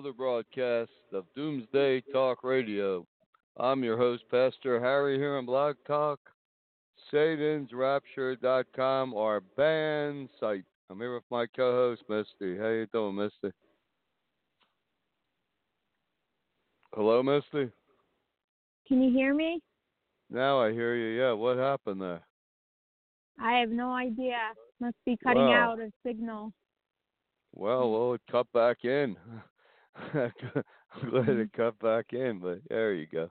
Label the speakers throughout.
Speaker 1: Another broadcast of Doomsday Talk Radio. I'm your host, Pastor Harry, here on Blog Talk, SatansRapture.com, our band site. I'm here with my co-host, Misty. How you doing, Misty? Hello, Misty.
Speaker 2: Can you hear me?
Speaker 1: Now I hear you. Yeah, what happened there?
Speaker 2: I have no idea. Must be cutting
Speaker 1: Wow.
Speaker 2: out a signal.
Speaker 1: Well, well, it cut back in. I'm glad it cut back in, but there you go.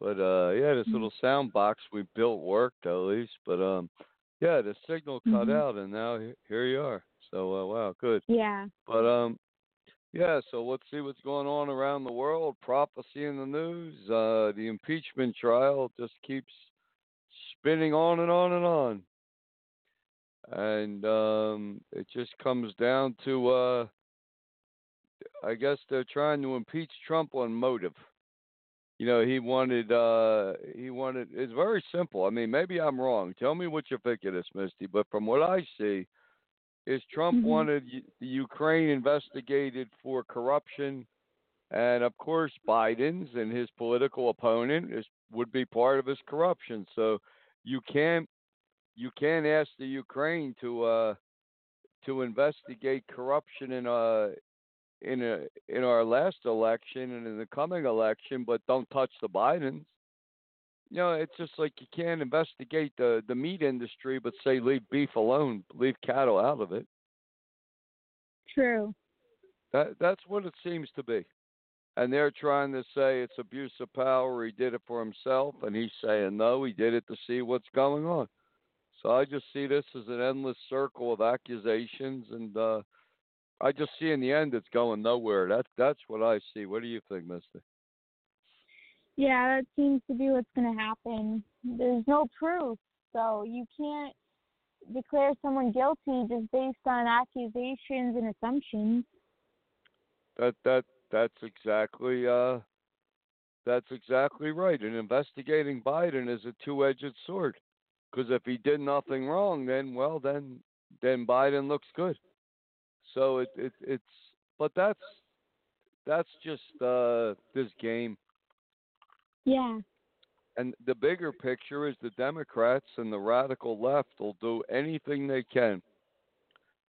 Speaker 1: But uh yeah, this little sound box we built worked at least, but um yeah, the signal cut
Speaker 2: Mhm.
Speaker 1: out and now here you are. So uh, wow, good.
Speaker 2: Yeah.
Speaker 1: But um yeah, so let's see what's going on around the world. Prophecy in the news, uh the impeachment trial just keeps spinning on and on and on. And um it just comes down to uh I guess they're trying to impeach Trump on motive. You know, he wanted uh he wanted it's very simple. I mean, maybe I'm wrong. Tell me what you think of this, Misty, but from what I see is Trump
Speaker 2: Mhm.
Speaker 1: wanted the Ukraine investigated for corruption and of course Biden's and his political opponent is would be part of his corruption. So you can't you can't ask the Ukraine to uh to investigate corruption in uh in a in our last election and in the coming election, but don't touch the Bidens. You know, it's just like you can't investigate the the meat industry, but say leave beef alone, leave cattle out of it.
Speaker 2: True.
Speaker 1: That that's what it seems to be. And they're trying to say it's abuse of power. He did it for himself, and he's saying no, he did it to see what's going on. So I just see this as an endless circle of accusations, and uh, I just see in the end it's going nowhere. That's that's what I see. What do you think, Misty?
Speaker 2: Yeah, that seems to be what's going to happen. There's no proof, so you can't declare someone guilty just based on accusations and assumptions.
Speaker 1: That that that's exactly uh, that's exactly right. And investigating Biden is a two-edged sword, because if he did nothing wrong, then well, then then Biden looks good. So it it it's but that's that's just uh, this game.
Speaker 2: Yeah.
Speaker 1: And the bigger picture is the Democrats and the radical left will do anything they can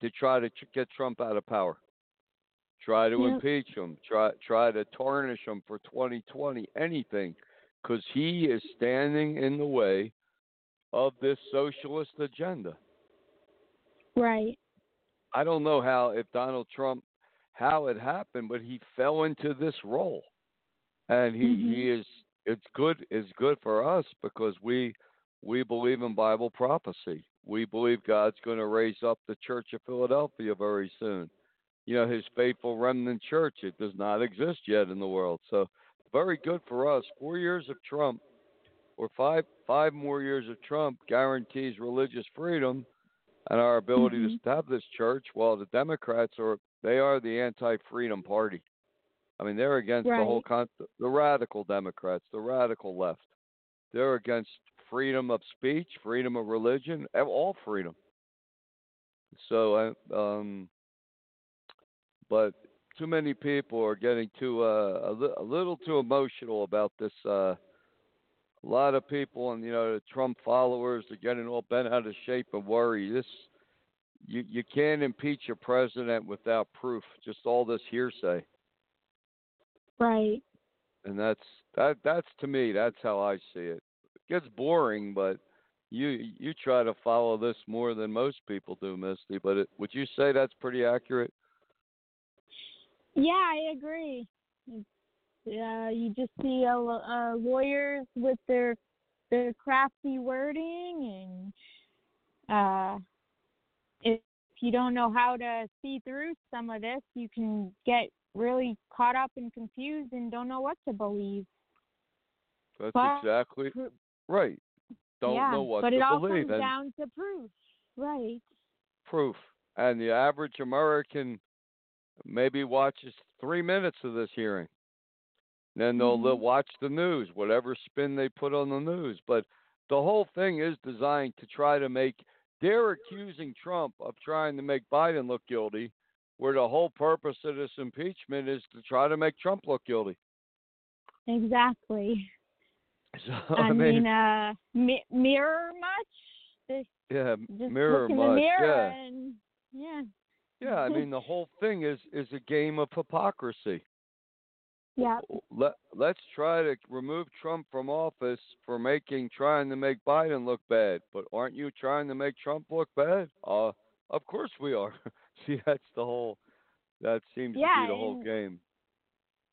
Speaker 1: to try to ch- get Trump out of power. Try to
Speaker 2: Yep.
Speaker 1: impeach him. Try try to tarnish him for 2020. Anything, because he is standing in the way of this socialist agenda.
Speaker 2: Right.
Speaker 1: I don't know how if Donald Trump how it happened, but he fell into this role, and he
Speaker 2: Mhm.
Speaker 1: he is it's good it's good for us because we we believe in Bible prophecy. We believe God's going to raise up the Church of Philadelphia very soon. You know, His faithful remnant church. It does not exist yet in the world, so very good for us. Four years of Trump, or five five more years of Trump, guarantees religious freedom and our ability to
Speaker 2: Mhm.
Speaker 1: establish church while the Democrats are they are the anti-freedom party. I mean, they're against the whole con- the radical Democrats, the radical left. They're against freedom of speech, freedom of religion, all freedom. So, uh, um, but too many people are getting too uh, a, li- a little too emotional about this. Uh, a lot of people and you know the Trump followers are getting all bent out of shape and worry. This you you can't impeach a president without proof. Just all this hearsay,
Speaker 2: Right.
Speaker 1: and that's that. That's to me. That's how I see it. It gets boring, but you you try to follow this more than most people do, Misty. But it, would you say that's pretty accurate?
Speaker 2: Yeah, I agree. Uh, you just see uh, uh, lawyers with their their crafty wording, and uh, if you don't know how to see through some of this, you can get really caught up and confused and don't know what to believe.
Speaker 1: That's
Speaker 2: But-
Speaker 1: exactly right. Don't
Speaker 2: yeah,
Speaker 1: know what
Speaker 2: but
Speaker 1: to
Speaker 2: it all
Speaker 1: believe.
Speaker 2: comes
Speaker 1: and
Speaker 2: down to proof. Right.
Speaker 1: proof. And the average American maybe watches three minutes of this hearing. Then they'll,
Speaker 2: Mhm.
Speaker 1: watch the news, whatever spin they put on the news. But the whole thing is designed to try to make. They're accusing Trump of trying to make Biden look guilty, where the whole purpose of this impeachment is to try to make Trump look guilty.
Speaker 2: Exactly.
Speaker 1: So
Speaker 2: I,
Speaker 1: I,
Speaker 2: mean, uh, mi- mirror much?
Speaker 1: Yeah, mirror
Speaker 2: look in the
Speaker 1: much,
Speaker 2: mirror
Speaker 1: yeah.
Speaker 2: and yeah.
Speaker 1: Yeah, I mean the whole thing is is a game of hypocrisy.
Speaker 2: Yeah.
Speaker 1: Let let's try to remove Trump from office for making trying to make Biden look bad. But aren't you trying to make Trump look bad? Uh of course we are. See, that's the whole that seems
Speaker 2: Yeah,
Speaker 1: to be the whole game.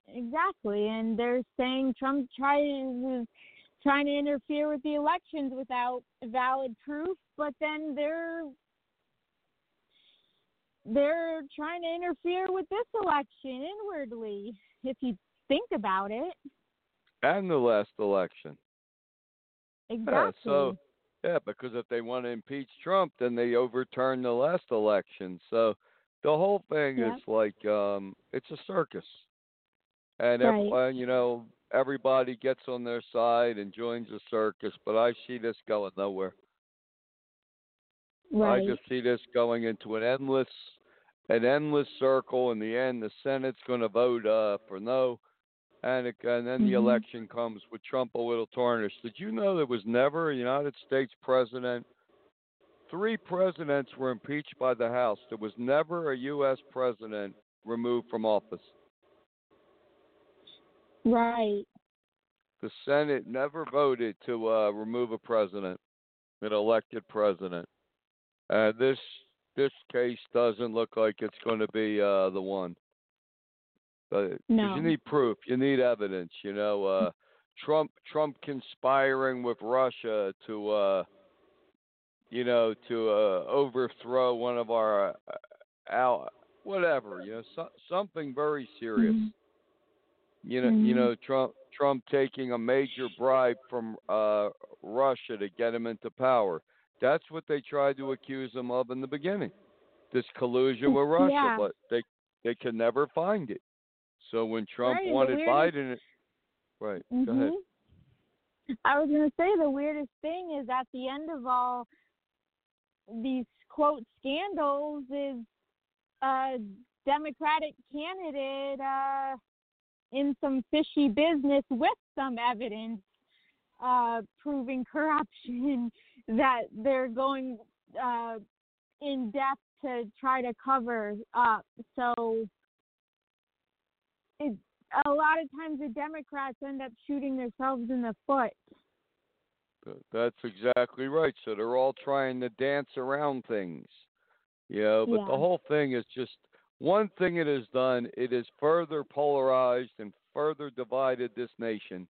Speaker 2: Exactly, and they're saying Trump tries trying to interfere with the elections without valid proof, but then they're they're trying to interfere with this election inwardly. If you think about it,
Speaker 1: And the last election.
Speaker 2: exactly.
Speaker 1: Yeah, so yeah, because if they want to impeach Trump, then they overturn the last election. So the whole thing is like um it's a circus. And
Speaker 2: Right.
Speaker 1: everyone, you know, everybody gets on their side and joins the circus, but I see this going nowhere.
Speaker 2: right.
Speaker 1: I just see this going into an endless an endless circle in the end the Senate's going to vote uh for no and it, and then the
Speaker 2: Mhm.
Speaker 1: election comes with Trump a little tarnished. Did you know there was never a United States president? Three presidents were impeached by the House. There was never a U.S. president removed from office.
Speaker 2: right.
Speaker 1: The Senate never voted to uh, remove a president, an elected president. Uh, this this case doesn't look like it's going to be uh, the one. Uh, 'cause
Speaker 2: No.
Speaker 1: you need proof. You need evidence. You know, uh, Trump Trump conspiring with Russia to, uh, you know, to uh, overthrow one of our, uh, our whatever. You know, so, something very serious.
Speaker 2: Mhm.
Speaker 1: You know, you
Speaker 2: Mhm.
Speaker 1: know, Trump Trump taking a major bribe from uh, Russia to get him into power. That's what they tried to accuse him of in the beginning. This collusion with Russia,
Speaker 2: Yeah.
Speaker 1: but they they could never find it. So when Trump
Speaker 2: Right,
Speaker 1: wanted Biden, right? Go ahead.
Speaker 2: Mhm. I was going to say the weirdest thing is at the end of all these quote scandals is a Democratic candidate uh, in some fishy business with some evidence uh, proving corruption that they're going uh, in depth to try to cover up. So it, a lot of times the Democrats end up shooting themselves in the foot.
Speaker 1: That's exactly right. So they're all trying to dance around things, you know. But the whole thing is just one thing it has done. It has further polarized and further divided this nation.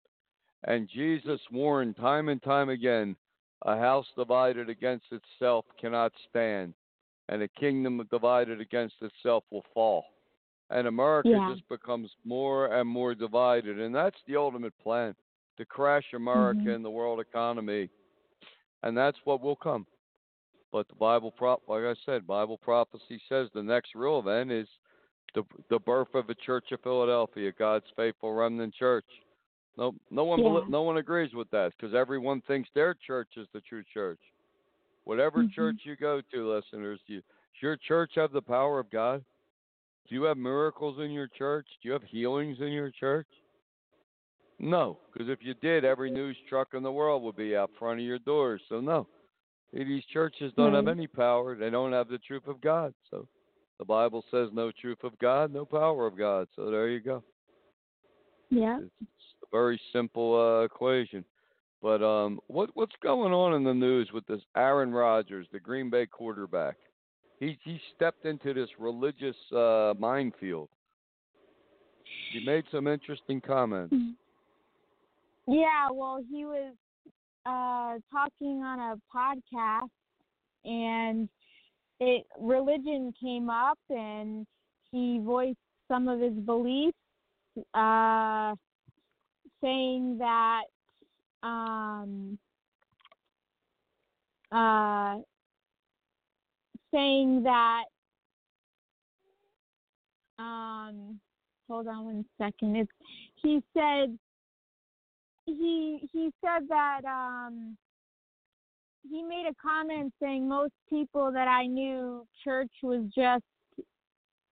Speaker 1: And Jesus warned time and time again: a house divided against itself cannot stand, and a kingdom divided against itself will fall. And America
Speaker 2: Yeah.
Speaker 1: just becomes more and more divided, and that's the ultimate plan to crash America
Speaker 2: Mhm.
Speaker 1: and the world economy, and that's what will come. But the Bible, prop, like I said, Bible prophecy says the next real event is the the birth of a church of Philadelphia, God's faithful remnant church. No, no one,
Speaker 2: Yeah.
Speaker 1: no one agrees with that because everyone thinks their church is the true church. Whatever
Speaker 2: Mhm.
Speaker 1: church you go to, listeners, do you, does your church have the power of God? Do you have miracles in your church? Do you have healings in your church? No, because if you did, every news truck in the world would be out front of your doors. So no, These churches don't have any power. They don't have the truth of God. So the Bible says no truth of God, no power of God. So there you go.
Speaker 2: Yeah.
Speaker 1: It's a very simple uh, equation. But um, what what's going on in the news with this Aaron Rodgers, the Green Bay quarterback? He he stepped into this religious uh, minefield. He made some interesting comments.
Speaker 2: Yeah, well, he was uh, talking on a podcast, and it religion came up, and he voiced some of his beliefs, uh, saying that um, uh, saying that um, hold on one second. It's he said he he said that um he made a comment saying most people that I knew church was just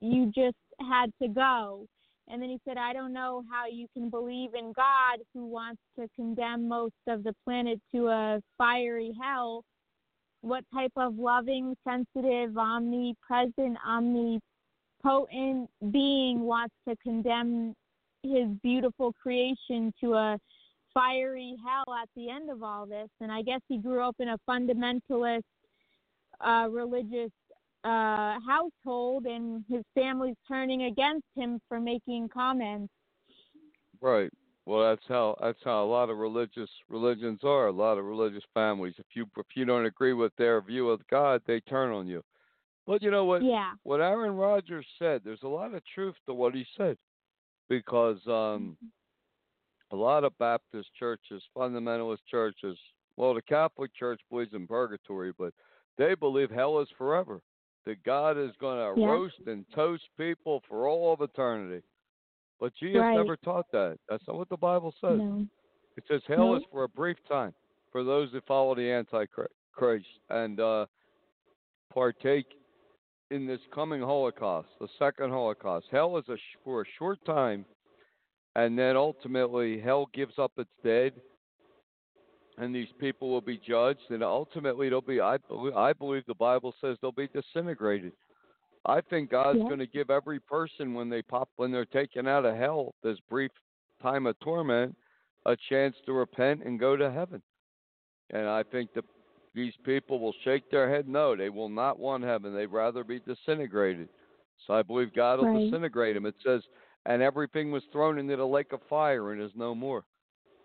Speaker 2: you just had to go. And then he said, I don't know how you can believe in God who wants to condemn most of the planet to a fiery hell. What type of loving, sensitive, omnipresent, omnipotent being wants to condemn his beautiful creation to a fiery hell at the end of all this. And I guess he grew up in a fundamentalist uh, religious uh, household, and his family's turning against him for making comments.
Speaker 1: Right. Well, that's how that's how a lot of religious religions are. A lot of religious families. If you if you don't agree with their view of God, they turn on you. But you know what?
Speaker 2: Yeah.
Speaker 1: What Aaron Rodgers said, there's a lot of truth to what he said, because um, a lot of Baptist churches, fundamentalist churches, well, the Catholic Church believes in purgatory, but they believe hell is forever. That God is going to
Speaker 2: Yeah.
Speaker 1: roast and toast people for all of eternity. But Jesus
Speaker 2: Right.
Speaker 1: never taught that. That's not what the Bible says.
Speaker 2: No.
Speaker 1: It says hell
Speaker 2: No.
Speaker 1: is for a brief time for those that follow the Antichrist and uh, partake in this coming Holocaust, the second Holocaust. Hell is a sh- for a short time, and then ultimately hell gives up its dead, and these people will be judged, and ultimately they'll be. I believe, I believe the Bible says they'll be disintegrated. I think God's
Speaker 2: Yeah.
Speaker 1: going to give every person when they pop when they're taken out of hell this brief time of torment a chance to repent and go to heaven. And I think that these people will shake their head no, they will not want heaven. They'd rather be disintegrated. So I believe God will
Speaker 2: Right.
Speaker 1: disintegrate them. It says, and everything was thrown into the lake of fire and is no more.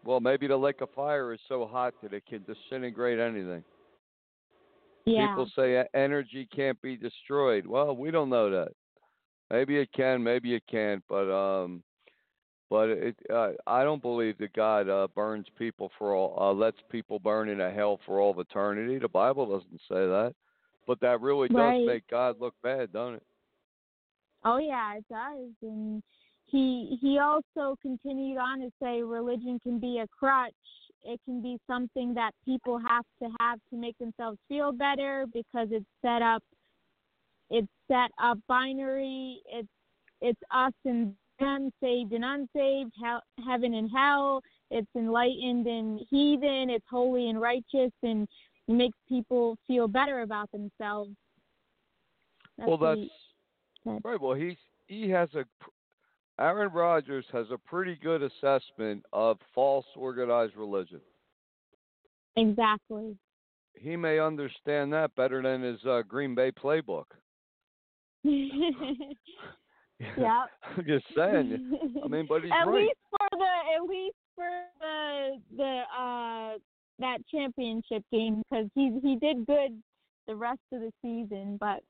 Speaker 1: Well, maybe the lake of fire is so hot that it can disintegrate anything.
Speaker 2: Yeah.
Speaker 1: People say energy can't be destroyed. Well, we don't know that. Maybe it can, maybe it can't, but um but it uh, I don't believe that God uh, burns people for all uh, lets people burn in a hell for all of eternity. The Bible doesn't say that. But that really does
Speaker 2: Right.
Speaker 1: make God look bad, don't it?
Speaker 2: Oh yeah, it does. And he he also continued on to say religion can be a crutch. It can be something that people have to have to make themselves feel better because it's set up it's set up binary. It's it's us and them, saved and unsaved, hell, heaven and hell. It's enlightened and heathen. It's holy and righteous, and it makes people feel better about themselves. That's
Speaker 1: well, that's
Speaker 2: he
Speaker 1: right. Well, he's he has a Aaron Rodgers has a pretty good assessment of false organized religion.
Speaker 2: Exactly.
Speaker 1: He may understand that better than his uh, Green Bay playbook.
Speaker 2: yeah.
Speaker 1: I'm just saying. I mean, but he's
Speaker 2: at
Speaker 1: right.
Speaker 2: least for the at least for the the uh that championship game because he he did good the rest of the season, but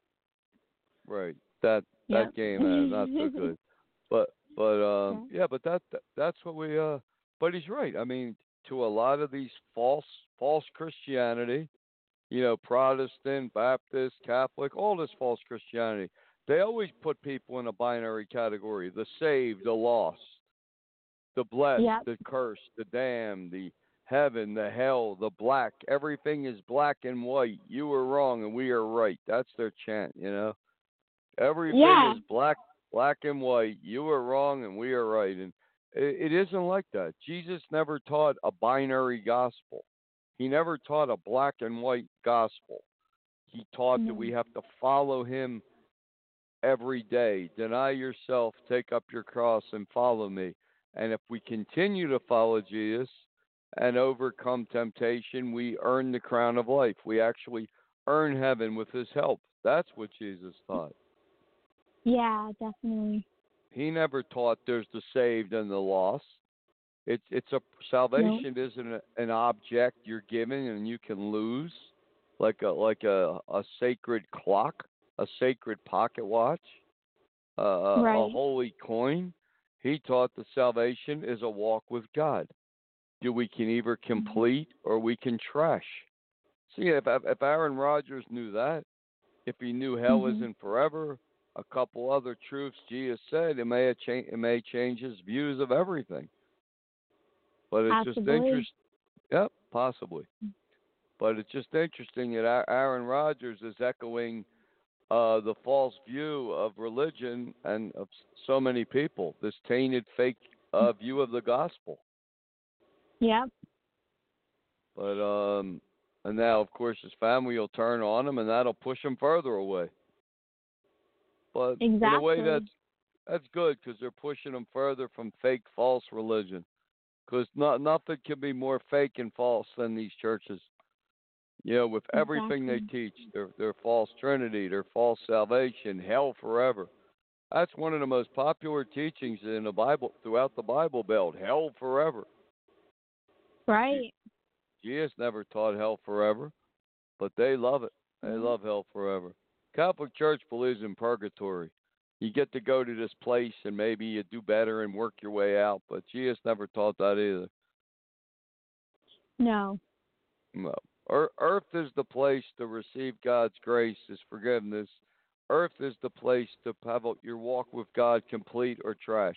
Speaker 1: Right. That that
Speaker 2: Yep.
Speaker 1: game uh, not so good. But but um yeah, but that, that that's what we uh but he's right. I mean, to a lot of these false false Christianity, you know, Protestant, Baptist, Catholic, all this false Christianity, they always put people in a binary category. The saved, the lost, the blessed,
Speaker 2: Yep.
Speaker 1: the cursed, the damned, the heaven, the hell, the black. Everything is black and white. You were wrong and we are right. That's their chant, you know. Everything
Speaker 2: Yeah.
Speaker 1: is black, black and white. You are wrong and we are right. And it, it isn't like that. Jesus never taught a binary gospel. He never taught a black and white gospel. He taught that we have to follow him every day. Deny yourself, take up your cross, and follow me. And if we continue to follow Jesus and overcome temptation, we earn the crown of life. We actually earn heaven with his help. That's what Jesus taught.
Speaker 2: Yeah, definitely.
Speaker 1: He never taught there's the saved and the lost. It's it's a salvation no. isn't a, an object you're given and you can lose, like a like a a sacred clock, a sacred pocket watch, uh,
Speaker 2: right.
Speaker 1: a holy coin. He taught the salvation is a walk with God. Do we can either mm-hmm. complete or we can trash. See, if if Aaron Rodgers knew that, if he knew hell
Speaker 2: mm-hmm.
Speaker 1: isn't forever, a couple other truths Jesus said, it may cha- it may change his views of everything. But it's
Speaker 2: Possibly.
Speaker 1: just interesting. Yep, possibly. But it's just interesting that Aaron Rodgers is echoing uh, the false view of religion and of so many people. This tainted, fake uh, view of the gospel.
Speaker 2: Yep.
Speaker 1: But um, and now of course his family will turn on him, and that'll push him further away. But
Speaker 2: exactly.
Speaker 1: in a way, that's that's good because they're pushing them further from fake, false religion. Because not nothing can be more fake and false than these churches. You know, with everything
Speaker 2: exactly.
Speaker 1: they teach, their their false trinity, their false salvation, hell forever. That's one of the most popular teachings in the Bible throughout the Bible Belt. Hell forever.
Speaker 2: Right.
Speaker 1: Jesus never taught hell forever, but they love it. They
Speaker 2: mm-hmm.
Speaker 1: love hell forever. Catholic Church believes in purgatory. You get to go to this place and maybe you do better and work your way out, but Jesus never taught that either.
Speaker 2: No.
Speaker 1: No. Earth is the place to receive God's grace, His forgiveness. Earth is the place to have your walk with God complete or trashed.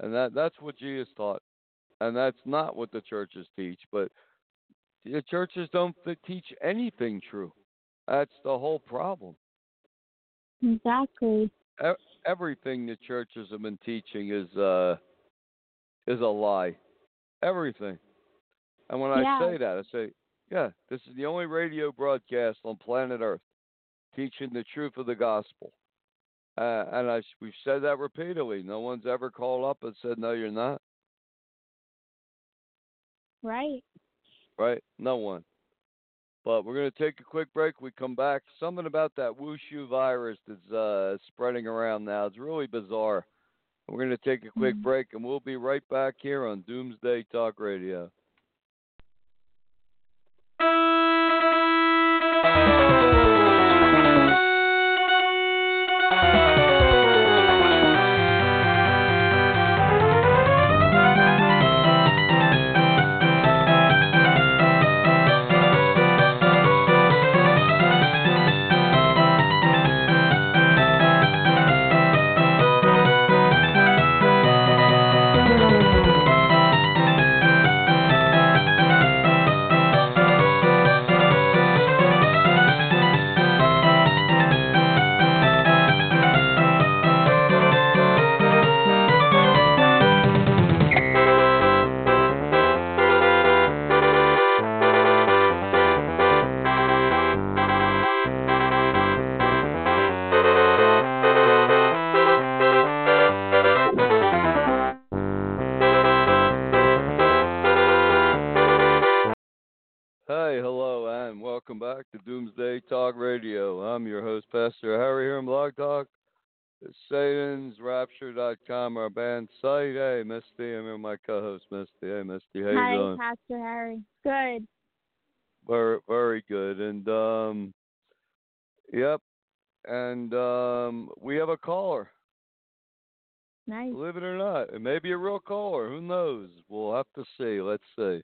Speaker 1: And that that's what Jesus taught. And that's not what the churches teach, but the churches don't teach anything true. That's the whole problem.
Speaker 2: Exactly.
Speaker 1: Everything the churches have been teaching is uh is a lie. Everything. And when
Speaker 2: yeah.
Speaker 1: I say that, I say, yeah, this is the only radio broadcast on planet Earth teaching the truth of the gospel. Uh, and I, we've said that repeatedly. No one's ever called up and said, no, you're not.
Speaker 2: Right.
Speaker 1: Right? No one. But we're going to take a quick break. We come back. Something about that Wuhan virus that's uh, spreading around now. It's really bizarre. We're going to take a quick
Speaker 2: mm-hmm.
Speaker 1: break, and we'll be right back here on Doomsday Talk Radio. Pastor Harry here on Blog Talk. It's SatansRapture.com, our band site. Hey, Misty, I'm here with my co-host, Misty. Hey, Misty, how
Speaker 2: Hi,
Speaker 1: you doing?
Speaker 2: Pastor Harry. Good.
Speaker 1: Very, very good. And um, yep. And um, we have a caller.
Speaker 2: Nice.
Speaker 1: Believe it or not, it may be a real caller. Who knows? We'll have to see. Let's see.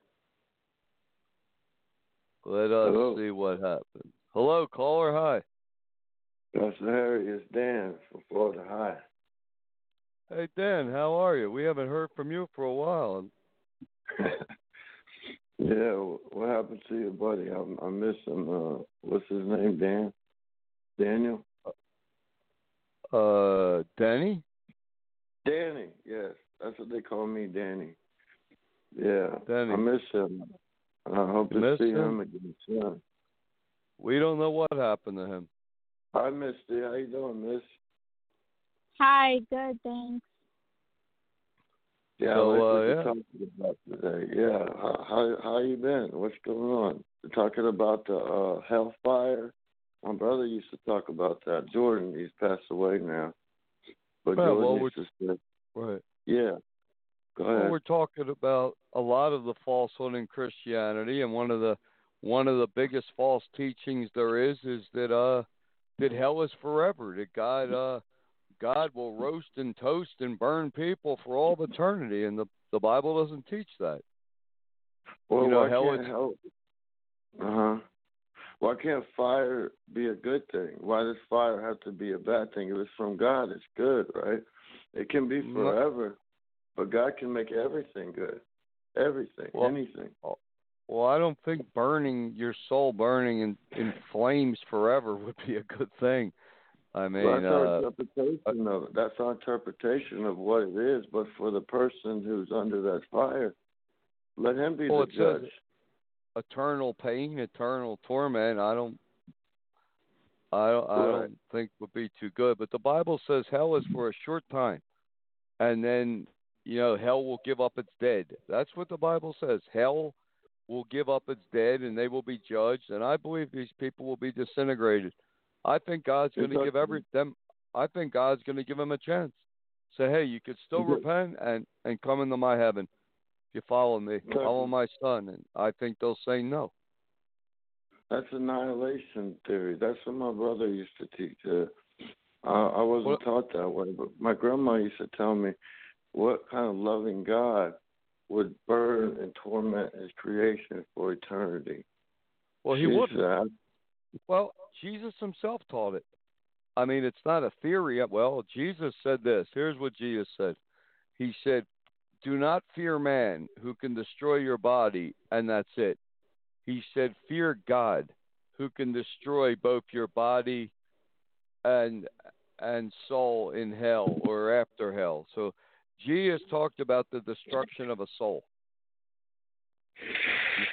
Speaker 1: Let us
Speaker 3: Hello.
Speaker 1: see what happens. Hello, caller. Hi.
Speaker 3: Pastor Harry, it's Dan from Florida High.
Speaker 1: Hey Dan, how are you? We haven't heard from you for a while.
Speaker 3: yeah, what happened to your buddy? I, I miss him. Uh, what's his name? Dan? Daniel?
Speaker 1: Uh, Danny?
Speaker 3: Danny, yes. That's what they call me, Danny. Yeah.
Speaker 1: Danny.
Speaker 3: I miss him. And I hope
Speaker 1: You
Speaker 3: to see
Speaker 1: him?
Speaker 3: him again soon.
Speaker 1: We don't know what happened to him.
Speaker 3: Hi, Misty. How you doing, Miss?
Speaker 2: Hi, good, thanks.
Speaker 3: Yeah,
Speaker 1: So,
Speaker 3: I what
Speaker 1: uh, yeah.
Speaker 3: talking about today. Yeah, how how, how you been? What's going on? You're talking about the uh, hellfire. My brother used to talk about that. Jordan, he's passed away now. But
Speaker 1: Well,
Speaker 3: Jordan
Speaker 1: well,
Speaker 3: used to say,
Speaker 1: Right.
Speaker 3: yeah. Go
Speaker 1: Well,
Speaker 3: ahead.
Speaker 1: we're talking about a lot of the falsehood in Christianity, and one of the one of the biggest false teachings there is is that uh that hell is forever. That God uh God will roast and toast and burn people for all of eternity, and the the Bible doesn't teach that.
Speaker 3: Well,
Speaker 1: you know,
Speaker 3: why
Speaker 1: hell
Speaker 3: can't
Speaker 1: is-
Speaker 3: hell? Uh huh. Why can't fire be a good thing? Why does fire have to be a bad thing? If it's from God, it's good, right? It can be forever, but God can make everything good. Everything,
Speaker 1: Well,
Speaker 3: anything.
Speaker 1: Well, I don't think burning your soul burning in, in flames forever would be a good thing. I mean,
Speaker 3: Well, that's our
Speaker 1: uh,
Speaker 3: interpretation of it. That's our interpretation of what it is. But for the person who's under that fire, let him be
Speaker 1: Well,
Speaker 3: the
Speaker 1: says- eternal pain, eternal torment. I don't, I don't, I don't think would be too good. But the Bible says hell is for a short time, and then you know hell will give up its dead. That's what the Bible says. Hell will give up its dead, and they will be judged. And I believe these people will be disintegrated. I think God's going to give every them. I think God's going to give them a chance. Say, hey, you could still repent and and come into my heaven if you follow me,
Speaker 3: Okay.
Speaker 1: follow my son. And I think they'll say no.
Speaker 3: That's annihilation theory. That's what my brother used to teach. Uh, I, I wasn't
Speaker 1: Well-
Speaker 3: taught that way, but my grandma used to tell me what kind of loving God would burn and torment His creation for eternity.
Speaker 1: Well, he wouldn't. Well, Jesus himself taught it. I mean, it's not a theory. Well, Jesus said this. Here's what Jesus said. He said, "Do not fear man who can destroy your body, and that's it." He said, "Fear God, who can destroy both your body and and soul in hell or after hell." So, Jesus talked about the destruction of a soul.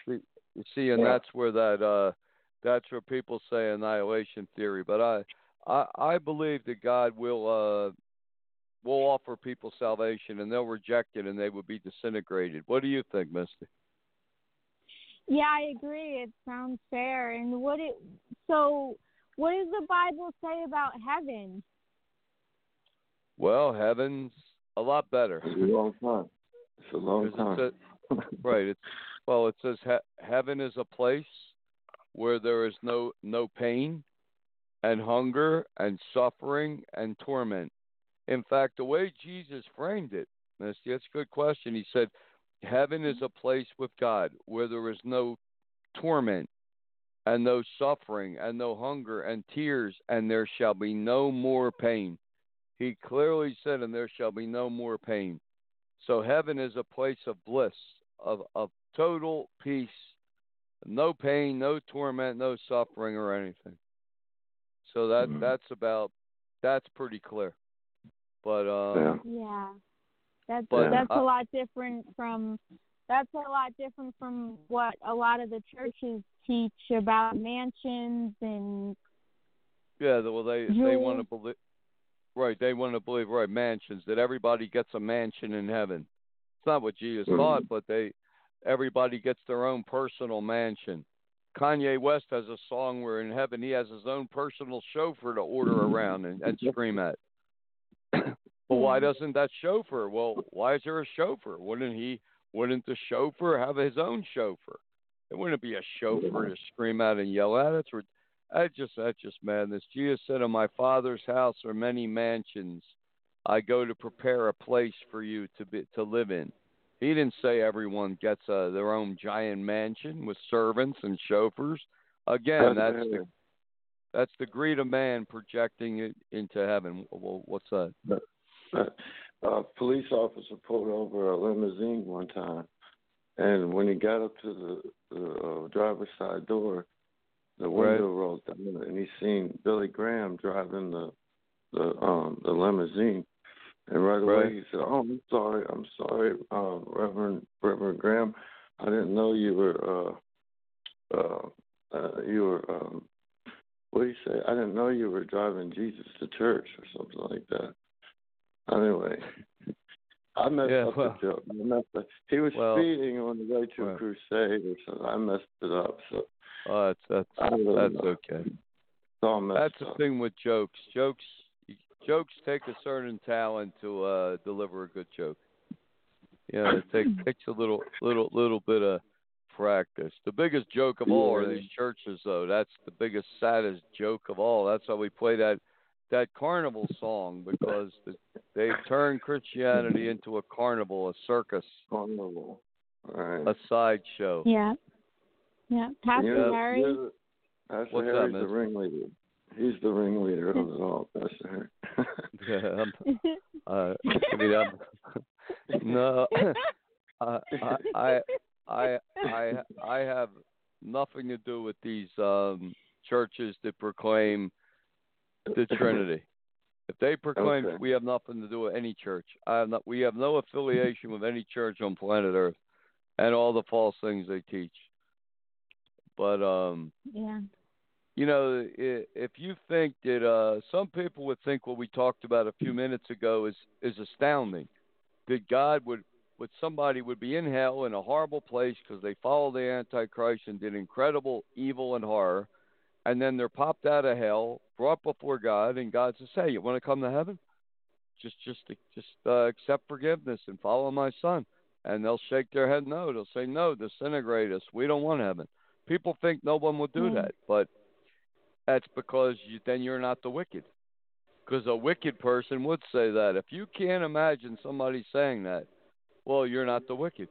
Speaker 1: You see, you see, and that's where that uh, that's where people say annihilation theory. But I, I, I believe that God will uh, will offer people salvation, and they'll reject it, and they will be disintegrated. What do you think, Misty?
Speaker 2: Yeah, I agree. It sounds fair. And what it so what does the Bible say about heaven?
Speaker 1: Well, heaven's a lot better.
Speaker 3: It's a long time. It's a long time.
Speaker 1: it says- right. It's well, it says he- heaven is a place where there is no no pain and hunger and suffering and torment. In fact, the way Jesus framed it, Misty, that's a good question. He said, Heaven is a place with God where there is no torment and no suffering and no hunger and tears, and there shall be no more pain. He clearly said, and there shall be no more pain. So heaven is a place of bliss, of, of total peace, no pain, no torment, no suffering or anything. So that
Speaker 3: Mhm.
Speaker 1: that's about that's pretty clear. But um,
Speaker 3: yeah.
Speaker 2: Yeah. That's
Speaker 1: But
Speaker 2: that's
Speaker 1: I-
Speaker 2: a lot different from that's a lot different from what a lot of the churches teach about mansions and
Speaker 1: Yeah, well, they they want to believe, right? They want to believe, right? Mansions that everybody gets a mansion in heaven. It's not what Jesus
Speaker 3: Mhm.
Speaker 1: taught, but they everybody gets their own personal mansion. Kanye West has a song where in heaven he has his own personal chauffeur to order around and, and scream at. but why doesn't that chauffeur? Well, why is there a chauffeur? Wouldn't he? Wouldn't the chauffeur have his own chauffeur? It wouldn't be a chauffeur to scream at and yell at. It's rid- that just that's just madness. Jesus said, "In my Father's house are many mansions. I go to prepare a place for you to be to live in." He didn't say everyone gets uh, their own giant mansion with servants and chauffeurs. Again, that's the that's the greed of man projecting it into heaven. Well, what's that?
Speaker 3: a police officer pulled over a limousine one time, and when he got up to the, the uh, driver's side door, the
Speaker 1: Right.
Speaker 3: window rolled down, and he seen Billy Graham driving the the um the limousine. And right away
Speaker 1: Right.
Speaker 3: he said, "Oh, I'm sorry, I'm sorry, um, Reverend Reverend Graham, I didn't know you were uh uh, uh, you were um, what do you say? I didn't know you were driving Jesus to church or something like that. Anyway, I messed
Speaker 1: Yeah,
Speaker 3: up
Speaker 1: well-
Speaker 3: the joke. I messed up. He was
Speaker 1: well,
Speaker 3: speeding on the way to
Speaker 1: well.
Speaker 3: a crusade or something. I messed it up. So
Speaker 1: Oh, that's that's that's
Speaker 3: know.
Speaker 1: okay.
Speaker 3: it's all
Speaker 1: That's the thing with jokes. Jokes jokes take a certain talent to uh deliver a good joke. Yeah, it takes takes a little little little bit of practice. The biggest joke of all are these churches though. That's the biggest saddest joke of all. That's why we play that that carnival song because the, they've turned Christianity into a carnival, a circus,
Speaker 3: Carnival. All right.
Speaker 1: a sideshow.
Speaker 2: Yeah. Yeah. Pastor
Speaker 3: You're
Speaker 2: Harry.
Speaker 3: you're Pastor
Speaker 1: What's that,
Speaker 3: Harry's the ringleader. He's the ringleader of it all, Pastor Harry.
Speaker 1: Yeah, I'm, uh, I mean, I'm, no, I, I, I, I, I, I have nothing to do with these um, churches that proclaim the Trinity. If they proclaim,
Speaker 3: Okay.
Speaker 1: we have nothing to do with any church. I have not. We have no affiliation with any church on planet Earth, and all the false things they teach. But um,
Speaker 2: yeah.
Speaker 1: you know, if you think that uh, some people would think what we talked about a few minutes ago is is astounding, that God would would somebody would be in hell in a horrible place because they followed the Antichrist and did incredible evil and horror, and then they're popped out of hell, brought before God, and God says, "Hey, you want to come to heaven? Just just just uh, accept forgiveness and follow my Son." And they'll shake their head no. They'll say, "No, disintegrate us. We don't want heaven." People think no one would do
Speaker 2: Mm.
Speaker 1: that, but that's because you, then you're not the wicked. Because a wicked person would say that. If you can't imagine somebody saying that, well, you're not the wicked.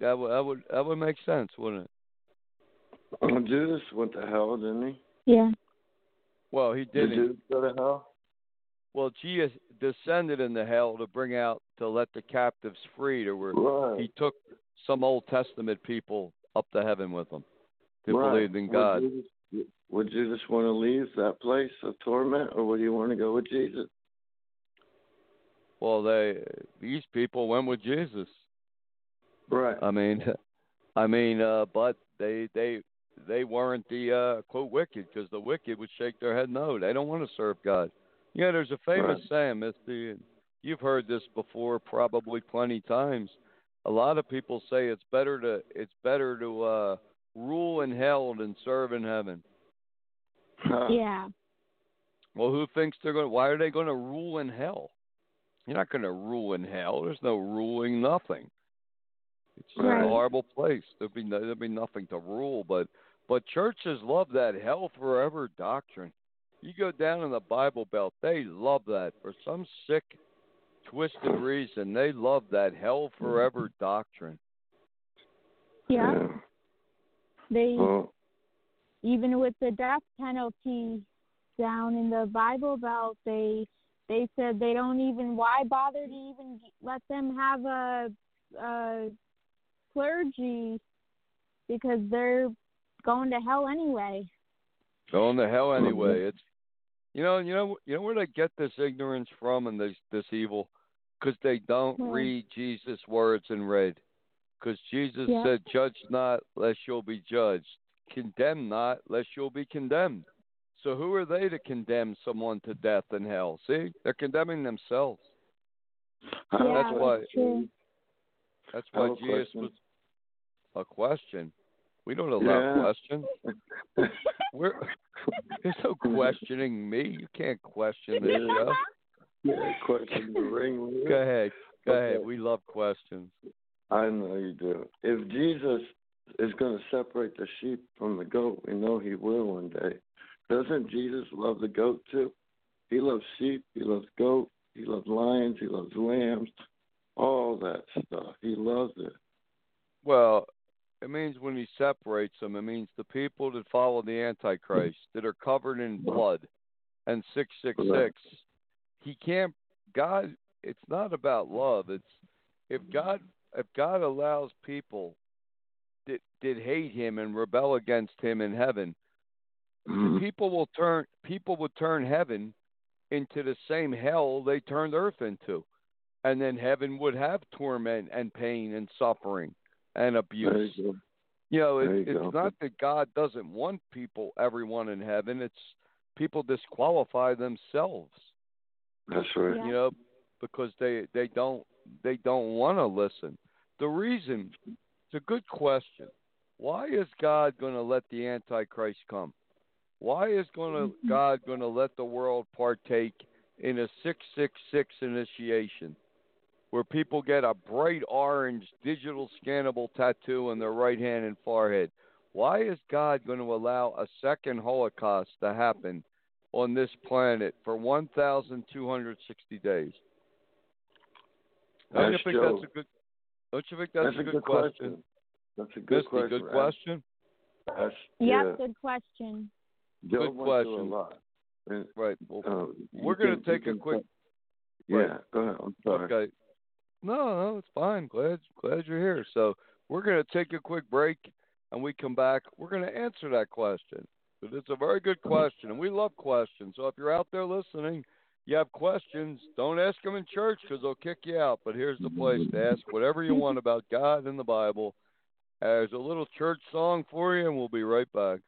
Speaker 1: That would that would that would make sense, wouldn't it?
Speaker 3: Well, Judas went to hell, didn't he?
Speaker 2: Yeah.
Speaker 1: Well, he
Speaker 3: Did
Speaker 1: didn't.
Speaker 3: Judas go to hell?
Speaker 1: Well, Jesus descended into hell to bring out to let the captives free. To where
Speaker 3: Right.
Speaker 1: he took some Old Testament people up to heaven with them that
Speaker 3: right.
Speaker 1: believed in
Speaker 3: Would
Speaker 1: God.
Speaker 3: Judas, would just want to leave that place of torment, or would you want to go with Jesus?
Speaker 1: Well, they these people went with Jesus.
Speaker 3: Right.
Speaker 1: I mean, I mean, uh, but they they they weren't the uh, quote wicked because the wicked would shake their head no. They don't want to serve God. Yeah, there's a famous
Speaker 3: Right.
Speaker 1: saying, Misty. and You've heard this before, probably plenty times. A lot of people say it's better to it's better to uh, rule in hell than serve in heaven.
Speaker 2: Yeah.
Speaker 1: Well, who thinks they're going? to Why are they going to rule in hell? You're not going to rule in hell. There's no ruling, nothing. It's just
Speaker 2: Right.
Speaker 1: a horrible place. There'd be no, there'll be nothing to rule. But but churches love that hell forever doctrine. You go down in the Bible Belt, they love that for some sick, twisted reason. They love that hell forever mm-hmm. doctrine.
Speaker 2: Yeah. They
Speaker 3: Well,
Speaker 2: even with the death penalty down in the Bible Belt, they they said they don't even why bother to even let them have a, a clergy because they're going to hell anyway.
Speaker 1: Going to hell anyway. Mm-hmm. It's you know you know you know where they get this ignorance from and this this evil because they don't
Speaker 2: Where?
Speaker 1: read Jesus' words in red. Because Jesus
Speaker 2: Yeah.
Speaker 1: said, "Judge not, lest you'll be judged; condemn not, lest you'll be condemned." So who are they to condemn someone to death and hell? See, they're condemning themselves.
Speaker 2: Yeah,
Speaker 1: that's why-
Speaker 2: that's true.
Speaker 1: That's why Jesus
Speaker 3: question.
Speaker 1: was a question. We don't allow
Speaker 3: Yeah.
Speaker 1: questions. We're there's no questioning me. You can't question this
Speaker 3: Yeah. Question the ring.
Speaker 1: Go ahead. Go
Speaker 3: Okay.
Speaker 1: ahead. We love questions.
Speaker 3: I know you do. If Jesus is going to separate the sheep from the goat, we know he will one day. Doesn't Jesus love the goat too? He loves sheep, he loves goat, he loves lions, he loves lambs, all that stuff. He loves it.
Speaker 1: Well, it means when he separates them, it means the people that follow the Antichrist that are covered in blood and six six six. He can't. God. It's not about love. It's if God if God allows people that that hate Him and rebel against Him in heaven, people will turn people would turn heaven into the same hell they turned earth into and then heaven would have torment and pain and suffering and abuse
Speaker 3: you.
Speaker 1: You know, it,
Speaker 3: you
Speaker 1: it's
Speaker 3: go.
Speaker 1: not that God doesn't want people, everyone in heaven. It's people disqualify themselves.
Speaker 3: That's right.
Speaker 2: Yeah.
Speaker 1: You know, because they they don't they don't want to listen. The reason it's a good question. Why is God going to let the Antichrist come? Why is going to
Speaker 2: Mhm.
Speaker 1: God going to let the world partake in a six six six initiation, where people get a bright orange digital scannable tattoo on their right hand and forehead? Why is God going to allow a second Holocaust to happen on this planet for 1,260 days? Don't you think
Speaker 3: Joe.
Speaker 1: that's a good? Don't you think that's,
Speaker 3: a
Speaker 1: good,
Speaker 3: good question. That's a good
Speaker 1: Misty,
Speaker 3: question.
Speaker 1: good
Speaker 3: Ask-
Speaker 1: question.
Speaker 3: Ask,
Speaker 2: Yep,
Speaker 3: yeah.
Speaker 2: good question.
Speaker 3: Joe
Speaker 1: good question.
Speaker 3: a lot. And,
Speaker 1: Right. Well,
Speaker 3: uh,
Speaker 1: we're going to take a
Speaker 3: can-
Speaker 1: quick.
Speaker 3: Yeah,
Speaker 1: right.
Speaker 3: go ahead. I'm sorry.
Speaker 1: Okay. No, no, it's fine. Glad, glad you're here. So we're going to take a quick break, and we come back. We're going to answer that question. But it's a very good question, and we love questions. So if you're out there listening, you have questions. Don't ask them in church because they'll kick you out. But here's the place to ask whatever you want about God and the Bible. There's a little church song for you, and we'll be right back.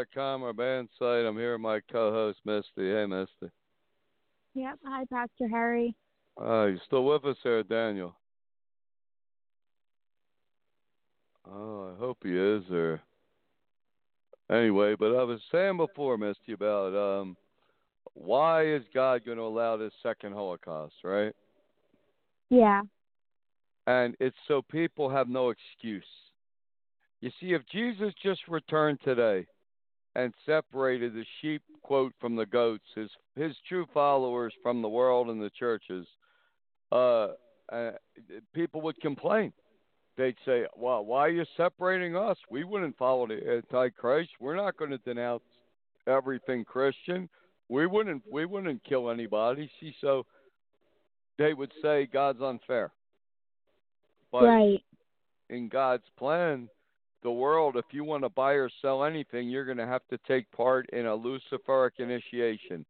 Speaker 1: SatansRapture.com, our band site. I'm here with my co-host, Misty. Hey, Misty.
Speaker 2: Yep. Hi, Pastor Harry.
Speaker 1: Uh, you still with us there, Daniel? Oh, I hope he is. Or anyway, but I was saying before, Misty, about um, why is God going to allow this second Holocaust, right?
Speaker 2: Yeah.
Speaker 1: and it's so people have no excuse. You see, if Jesus just returned today and separated the sheep, quote, from the goats, his his true followers from the world and the churches, uh, uh, people would complain. They'd say, "Well, why are you separating us? We wouldn't follow the Antichrist. We're not going to denounce everything Christian. We wouldn't we wouldn't kill anybody." See, so they would say God's unfair. But
Speaker 2: right.
Speaker 1: in God's plan, the world, if you want to buy or sell anything, you're going to have to take part in a Luciferic initiation.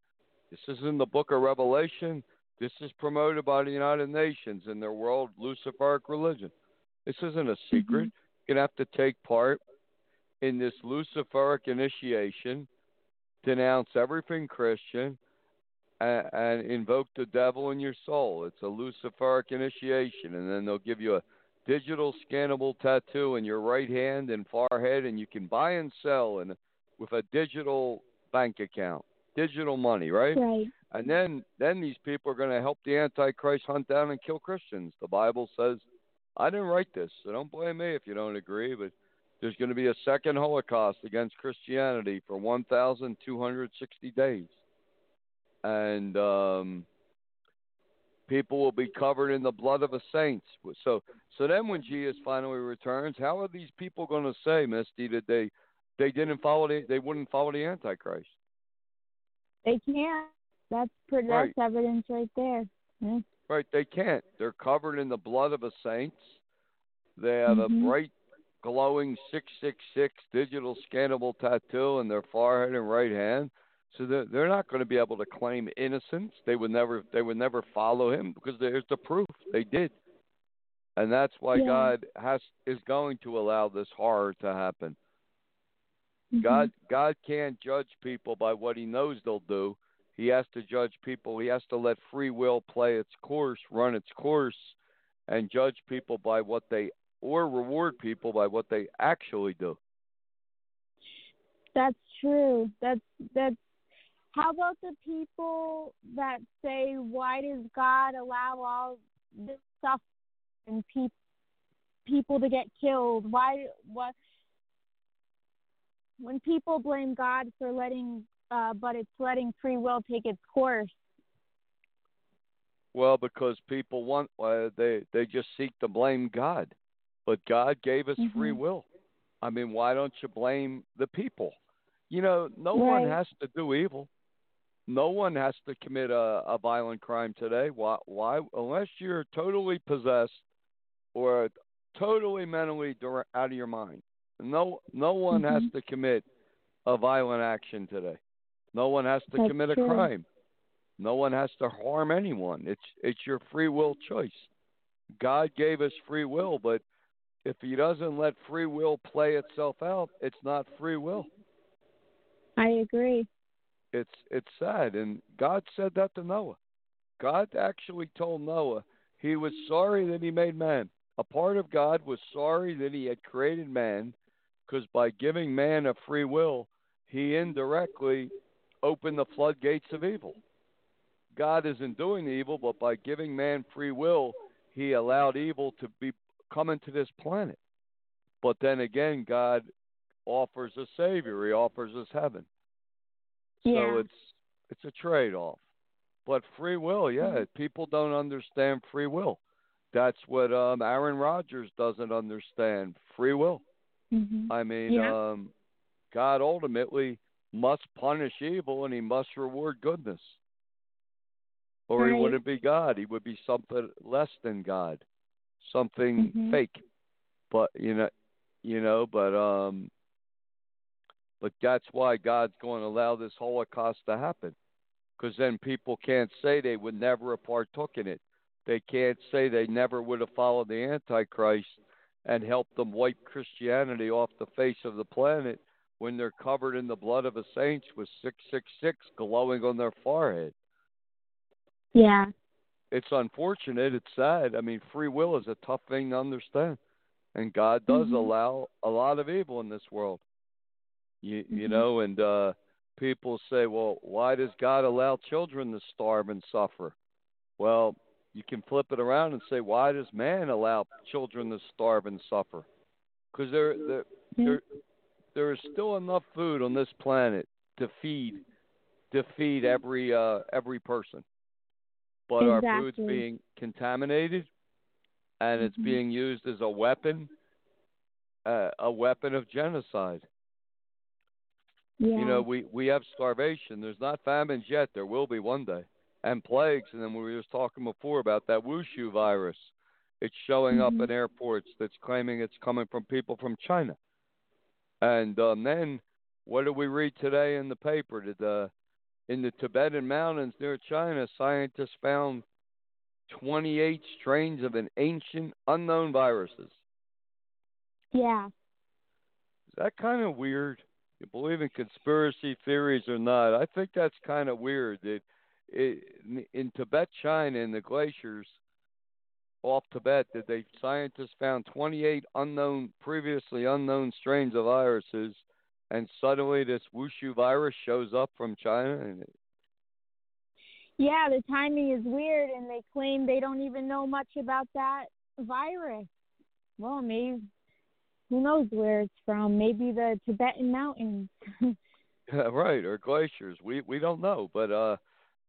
Speaker 1: This is in the book of Revelation. This is promoted by the United Nations in their world Luciferic religion. This isn't a mm-hmm. secret. You're going to have to take part in this Luciferic initiation, denounce everything Christian, and, and invoke the devil in your soul. It's a Luciferic initiation, and then they'll give you a digital scannable tattoo in your right hand and forehead, and you can buy and sell and with a digital bank account, digital money, right?
Speaker 2: Right.
Speaker 1: And then then these people are going to help the Antichrist hunt down and kill Christians. The Bible says, I didn't write this, so don't blame me if you don't agree, but there's going to be a second Holocaust against Christianity for 1,260 days. And um, people will be covered in the blood of the saints. So, so then when Jesus finally returns, how are these people going to say, Misty, that they they didn't follow the, they wouldn't follow the Antichrist?
Speaker 2: They can't. That's pretty.
Speaker 1: Right.
Speaker 2: That's evidence right there. Yeah.
Speaker 1: Right, they can't. They're covered in the blood of the saints. They have
Speaker 2: Mhm.
Speaker 1: a bright, glowing 666 digital scannable tattoo in their forehead and right hand. So they're, they're not going to be able to claim innocence. They would never they would never follow him because there's the proof they did. And that's why
Speaker 2: Yeah.
Speaker 1: God has is going to allow this horror to happen.
Speaker 2: Mhm.
Speaker 1: God God can't judge people by what he knows they'll do. He has to judge people. He has to let free will play its course, run its course, and judge people by what they or reward people by what they actually do.
Speaker 2: That's true. That's that's. How about the people that say, "Why does God allow all this stuff and pe- people to get killed? Why? What? When people blame God for letting, uh, but it's letting free will take its course.
Speaker 1: Well, because people want uh, they they just seek to blame God, but God gave us free
Speaker 2: Mhm.
Speaker 1: will. I mean, why don't you blame the people? You know, no one has to do evil. No one has to commit a, a violent crime today. Why? Why? Unless you're totally possessed or totally mentally out of your mind. No, no one has
Speaker 2: Mhm.
Speaker 1: to commit a violent action today. No one has to
Speaker 2: That's
Speaker 1: commit a crime. No one has to harm anyone. It's it's your free will choice. God gave us free will, but if he doesn't let free will play itself out, it's not free will.
Speaker 2: I agree.
Speaker 1: It's it's sad and God said that to Noah. God actually told Noah he was sorry that he made man. A part of God was sorry that he had created man because by giving man a free will, he indirectly opened the floodgates of evil. God isn't doing evil, but by giving man free will, he allowed evil to be come into this planet. But then again, God offers a savior. He offers us heaven. So it's it's a trade off. But free will, yeah, people don't understand free will. That's what um Aaron Rodgers doesn't understand. Free will.
Speaker 2: Mhm.
Speaker 1: I mean,
Speaker 2: Yeah.
Speaker 1: um God ultimately must punish evil and he must reward goodness. Or he wouldn't be God. He would be something less than God. Something
Speaker 2: Mhm.
Speaker 1: fake. But you know you know, but um but that's why God's going to allow this Holocaust to happen. Because then people can't say they would never have partook in it. They can't say they never would have followed the Antichrist and helped them wipe Christianity off the face of the planet when they're covered in the blood of the saints with 666 glowing on their forehead.
Speaker 2: Yeah.
Speaker 1: It's unfortunate. It's sad. I mean, free will is a tough thing to understand. And God does
Speaker 2: Mhm.
Speaker 1: allow a lot of evil in this world. You you
Speaker 2: Mhm.
Speaker 1: know, and uh people say, "Well, why does God allow children to starve and suffer?" Well, you can flip it around and say, "Why does man allow children to starve and suffer?" Because there there
Speaker 2: Yeah.
Speaker 1: there there is still enough food on this planet to feed to feed every uh every person. But our food's being contaminated and it's
Speaker 2: Mhm.
Speaker 1: being used as a weapon uh, a weapon of genocide.
Speaker 2: Yeah.
Speaker 1: You know, we we have starvation. There's not famines yet. There will be one day, and plagues. And then we were just talking before about that Wuhan virus. It's showing up
Speaker 2: Mhm.
Speaker 1: in airports. That's claiming it's coming from people from China. And um, then, what did we read today in the paper? That uh, in the Tibetan mountains near China, scientists found 28 strains of an ancient unknown viruses.
Speaker 2: yeah.
Speaker 1: Is that kind of weird? You believe in conspiracy theories or not? I think that's kind of weird. That it, in Tibet, China, in the glaciers off Tibet, that they scientists found 28 unknown, previously unknown strains of viruses, and suddenly this Wuhan virus shows up from China, and it,
Speaker 2: Yeah, the timing is weird, and they claim they don't even know much about that virus. Well, maybe who knows where it's from? Maybe the Tibetan mountains.
Speaker 1: Yeah, right, or glaciers. We we don't know, but uh,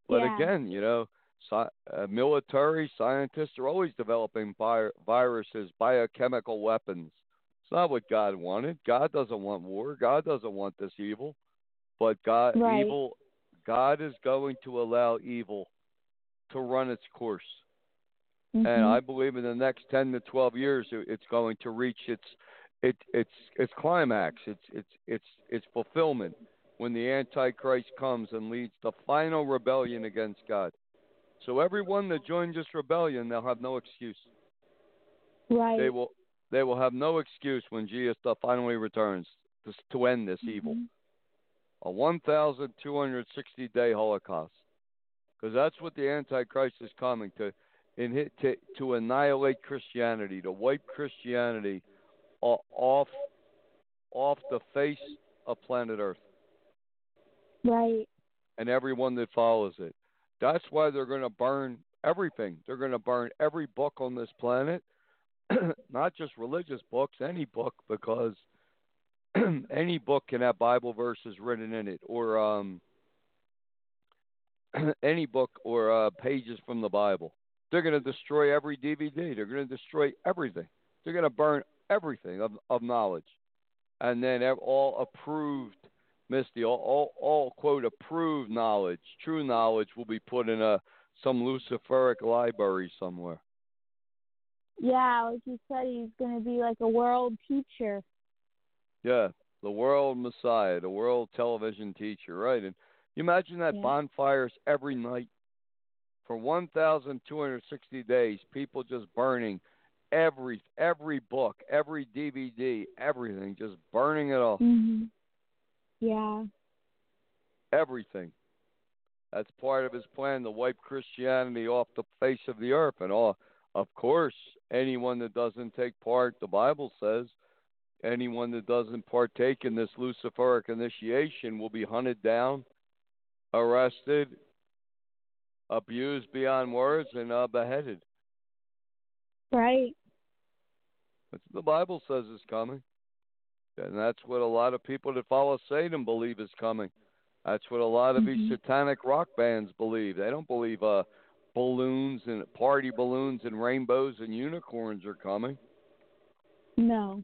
Speaker 1: but
Speaker 2: Yeah.
Speaker 1: again, you know, sci- uh, military scientists are always developing vi- viruses, biochemical weapons. It's not what God wanted. God doesn't want war. God doesn't want this evil. But God,
Speaker 2: Right.
Speaker 1: evil, God is going to allow evil to run its course, and
Speaker 2: Mhm.
Speaker 1: I believe in the next ten to twelve years, it's going to reach its it, its its climax, its its its its fulfillment when the Antichrist comes and leads the final rebellion against God. So everyone that joins this rebellion, they'll have no excuse.
Speaker 2: right.
Speaker 1: They will they will have no excuse when Jesus finally returns to, to end this evil.
Speaker 2: Mhm.
Speaker 1: A 1,260 day Holocaust, because that's what the Antichrist is coming to, in to to annihilate Christianity, to wipe Christianity off off the face of planet Earth.
Speaker 2: Right.
Speaker 1: and everyone that follows it. That's why they're going to burn everything. They're going to burn every book on this planet, not just religious books, any book, because any book can have Bible verses written in it, or um, any book or uh, pages from the Bible. They're going to destroy every DVD. They're going to destroy everything. They're going to burn everything of, of knowledge, and then all approved Misty, all, all, all quote approved knowledge, true knowledge will be put in a some Luciferic library somewhere.
Speaker 2: Yeah, like you said, he's going to be like a world teacher.
Speaker 1: Yeah, the world Messiah, the world television teacher, right? And you imagine that
Speaker 2: Yeah.
Speaker 1: bonfires every night for 1,260 days, people just burning every every book, every DVD, everything, just burning it all.
Speaker 2: Mhm. Yeah.
Speaker 1: everything. That's part of his plan to wipe Christianity off the face of the earth. And all, of course, anyone that doesn't take part, the Bible says, anyone that doesn't partake in this Luciferic initiation will be hunted down, arrested, abused beyond words, and uh, beheaded.
Speaker 2: Right.
Speaker 1: The Bible says is coming. And that's what a lot of people that follow Satan believe is coming. That's what a lot of these
Speaker 2: Mhm.
Speaker 1: satanic rock bands believe. They don't believe uh balloons and party balloons and rainbows and unicorns are coming.
Speaker 2: No.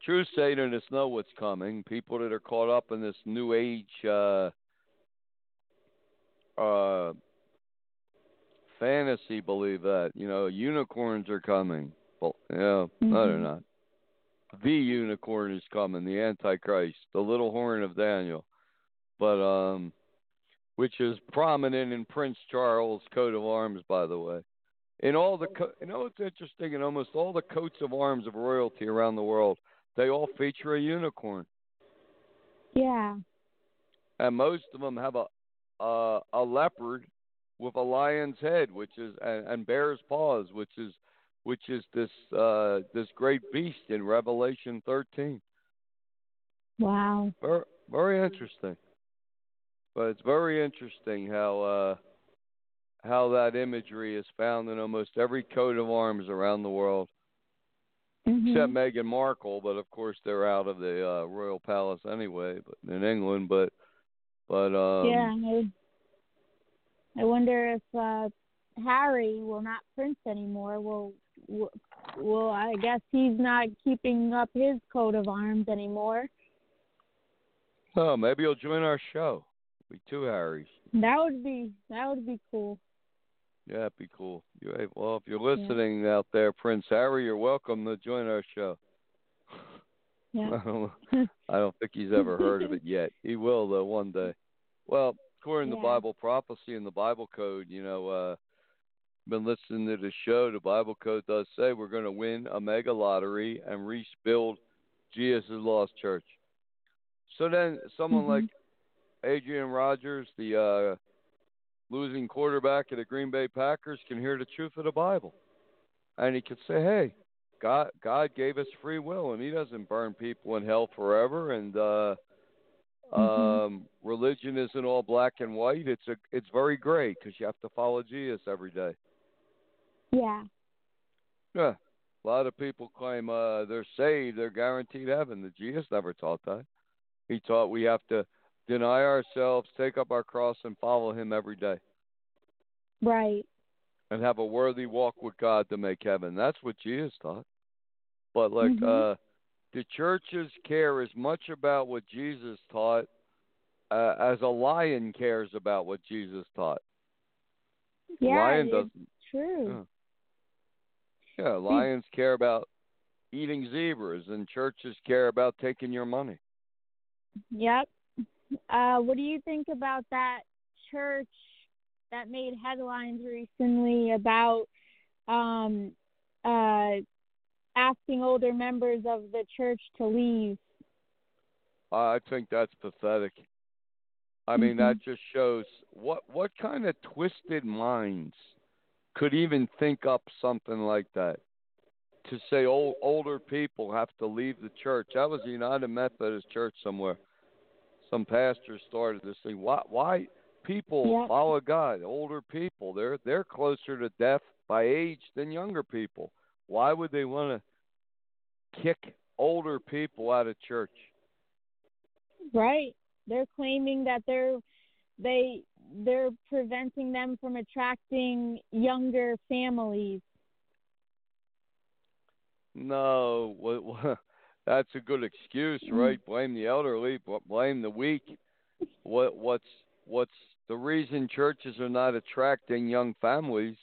Speaker 1: True Satanists know what's coming. People that are caught up in this new age uh uh fantasy believe that. You know, unicorns are coming. Well, yeah, no, they're
Speaker 2: Mhm.
Speaker 1: not. The unicorn is coming, the Antichrist, the little horn of Daniel. But um which is prominent in Prince Charles' coat of arms, by the way. In all the, co- you know, it's interesting. In almost all the coats of arms of royalty around the world, they all feature a unicorn,
Speaker 2: Yeah.
Speaker 1: and most of them have a a, a leopard with a lion's head, which is and, and bear's paws, which is which is this uh, this great beast in Revelation 13.
Speaker 2: Wow.
Speaker 1: Very very interesting. But it's very interesting how uh, how that imagery is found in almost every coat of arms around the world,
Speaker 2: Mhm.
Speaker 1: except Meghan Markle. But of course, they're out of the uh, royal palace anyway, but in England. But but um,
Speaker 2: yeah. I, I wonder if uh Harry will not prince anymore. Will will I guess he's not keeping up his coat of arms anymore.
Speaker 1: oh, maybe he'll join our show. Be two Harrys.
Speaker 2: That would be that would be cool.
Speaker 1: Yeah, it'd be cool. You, hey, well, if you're listening out there, Prince Harry, you're welcome to join our show.
Speaker 2: Yeah.
Speaker 1: I don't, I don't think he's ever heard of it yet. He will though one day. Well, according to Bible prophecy and the Bible code, you know, uh been listening to the show, the Bible code does say we're gonna win a mega lottery and rebuild Jesus' lost church. So then someone
Speaker 2: Mhm.
Speaker 1: like Aaron Rodgers, the uh losing quarterback of the Green Bay Packers can hear the truth of the Bible, and he can say, "Hey, God, God gave us free will, and He doesn't burn people in hell forever." And uh,
Speaker 2: Mhm.
Speaker 1: um, religion isn't all black and white. It's a, it's very gray because you have to follow Jesus every day.
Speaker 2: Yeah.
Speaker 1: Yeah, a lot of people claim uh, they're saved, they're guaranteed heaven. The Jesus never taught that. He taught we have to deny ourselves, take up our cross, and follow Him every day,
Speaker 2: Right.
Speaker 1: and have a worthy walk with God to make heaven. That's what Jesus taught. But like
Speaker 2: Mhm.
Speaker 1: uh, the churches care as much about what Jesus taught uh, as a lion cares about what Jesus taught.
Speaker 2: Yeah.
Speaker 1: lion
Speaker 2: it's
Speaker 1: doesn't.
Speaker 2: true.
Speaker 1: Yeah. Yeah, lions care about eating zebras, and churches care about taking your money.
Speaker 2: Yep. Uh, what do you think about that church that made headlines recently about um, uh, asking older members of the church to leave?
Speaker 1: I think that's pathetic. I mean,
Speaker 2: Mhm.
Speaker 1: that just shows what what kind of twisted minds could even think up something like that. To say old, older people have to leave the church. That was a United Methodist Church somewhere. Some pastor started this thing. Why? Why people
Speaker 2: Yep.
Speaker 1: follow God? Older people, they're they're closer to death by age than younger people. Why would they want to kick older people out of church?
Speaker 2: Right. They're claiming that they're they they're preventing them from attracting younger families.
Speaker 1: No, that's a good excuse, mm. right? Blame the elderly, bl- blame the weak. What what's what's the reason churches are not attracting young families?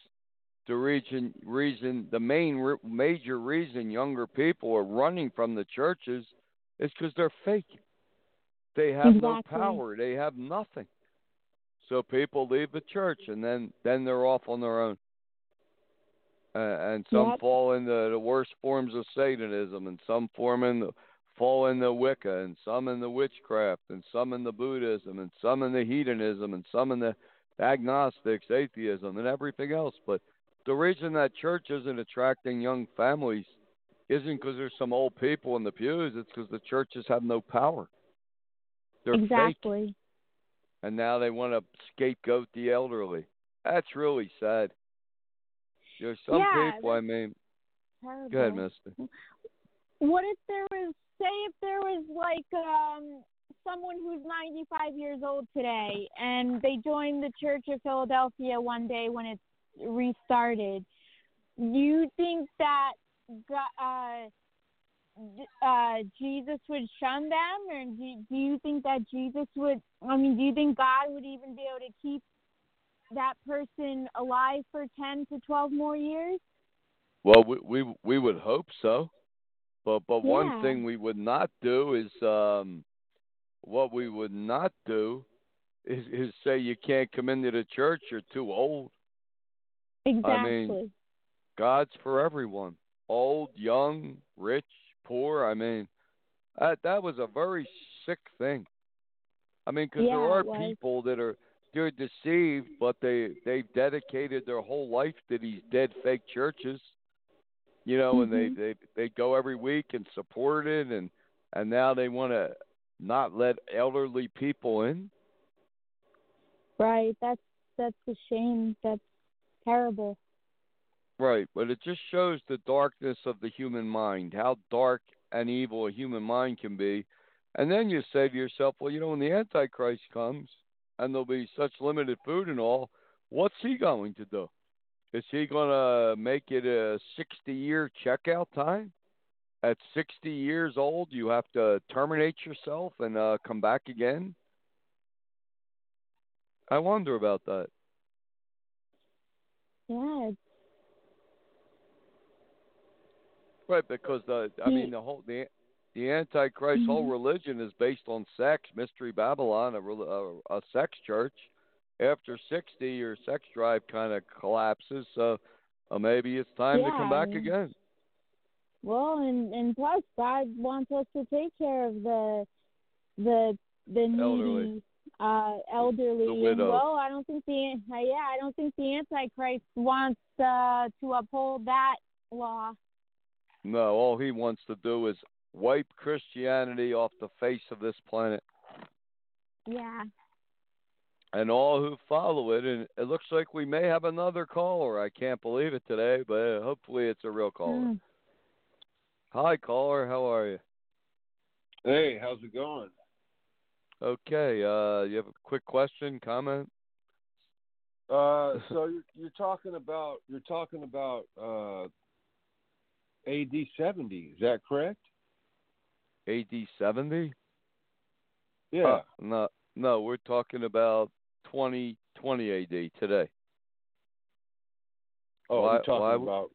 Speaker 1: The reason reason the main major reason younger people are running from the churches is because they're fake. They have no power. They have nothing. So people leave the church and then then they're off on their own. Uh, and some
Speaker 2: Yep.
Speaker 1: fall into the worst forms of Satanism, and some form in the, fall in the Wicca, and some in the witchcraft, and some in the Buddhism, and some in the hedonism, and some in the agnostics, atheism, and everything else. But the reason that church isn't attracting young families isn't because there's some old people in the pews. It's because the churches have no power. They're fake
Speaker 2: exactly.
Speaker 1: And now they want to scapegoat the elderly. That's really sad. There's some
Speaker 2: Yeah,
Speaker 1: people. I mean,
Speaker 2: Terrible.
Speaker 1: go ahead, Misty.
Speaker 2: What if there was, say, if there was like um someone who's 95 years old today, and they joined the Church of Philadelphia one day when it's restarted? Do You think that uh, uh, Jesus would shun them, or do, do you think that Jesus would? I mean, do you think God would even be able to keep that person alive for 10 to 12 more years?
Speaker 1: Well, we we we would hope so, but but one thing we would not do is um, what we would not do is is say you can't come into the church. You're too old.
Speaker 2: Exactly.
Speaker 1: God's for everyone, old, young, rich, poor. I mean, that that was a very sick thing. I mean, because
Speaker 2: Yeah,
Speaker 1: there are people that are they're deceived, but they they've dedicated their whole life to these dead fake churches. You know, and they
Speaker 2: Mhm.
Speaker 1: they they go every week and support it, and and now they want to not let elderly people in.
Speaker 2: Right. That's that's a shame. That's terrible.
Speaker 1: Right, but it just shows the darkness of the human mind, how dark and evil a human mind can be. And then you say to yourself, well, you know, when the Antichrist comes and there'll be such limited food and all, what's he going to do? Is he going to make it a 60 year checkout time? At 60 years old, you have to terminate yourself and uh, come back again? I wonder about that.
Speaker 2: Yeah. It's,
Speaker 1: Right, because the I mean the whole the the Antichrist whole
Speaker 2: Mhm.
Speaker 1: religion is based on sex, mystery Babylon, a, a, a sex church. After sixty, your sex drive kind of collapses, so uh, maybe it's time to come
Speaker 2: Yeah,
Speaker 1: back
Speaker 2: and-
Speaker 1: again.
Speaker 2: well, and and plus, God wants us to take care of the the the needy.
Speaker 1: Elderly.
Speaker 2: uh elderly
Speaker 1: The
Speaker 2: and
Speaker 1: widow.
Speaker 2: well i don't think the uh, yeah i don't think the antichrist wants uh to uphold that law
Speaker 1: No, all he wants to do is wipe Christianity off the face of this planet
Speaker 2: yeah
Speaker 1: and all who follow it. And it looks like we may have another caller. I can't believe it today, but uh, hopefully it's a real caller.
Speaker 2: Mm.
Speaker 1: Hi, caller. How are you?
Speaker 4: Hey, how's it going?
Speaker 1: Okay. Uh, you have a quick question, comment?
Speaker 4: Uh, so you're, you're talking about you're talking about uh, AD seventy. Is that correct?
Speaker 1: AD 70?
Speaker 4: Yeah.
Speaker 1: Uh, no, no, we're talking about 2020 AD today.
Speaker 4: oh,
Speaker 1: why-
Speaker 4: you're talking
Speaker 1: why
Speaker 4: about.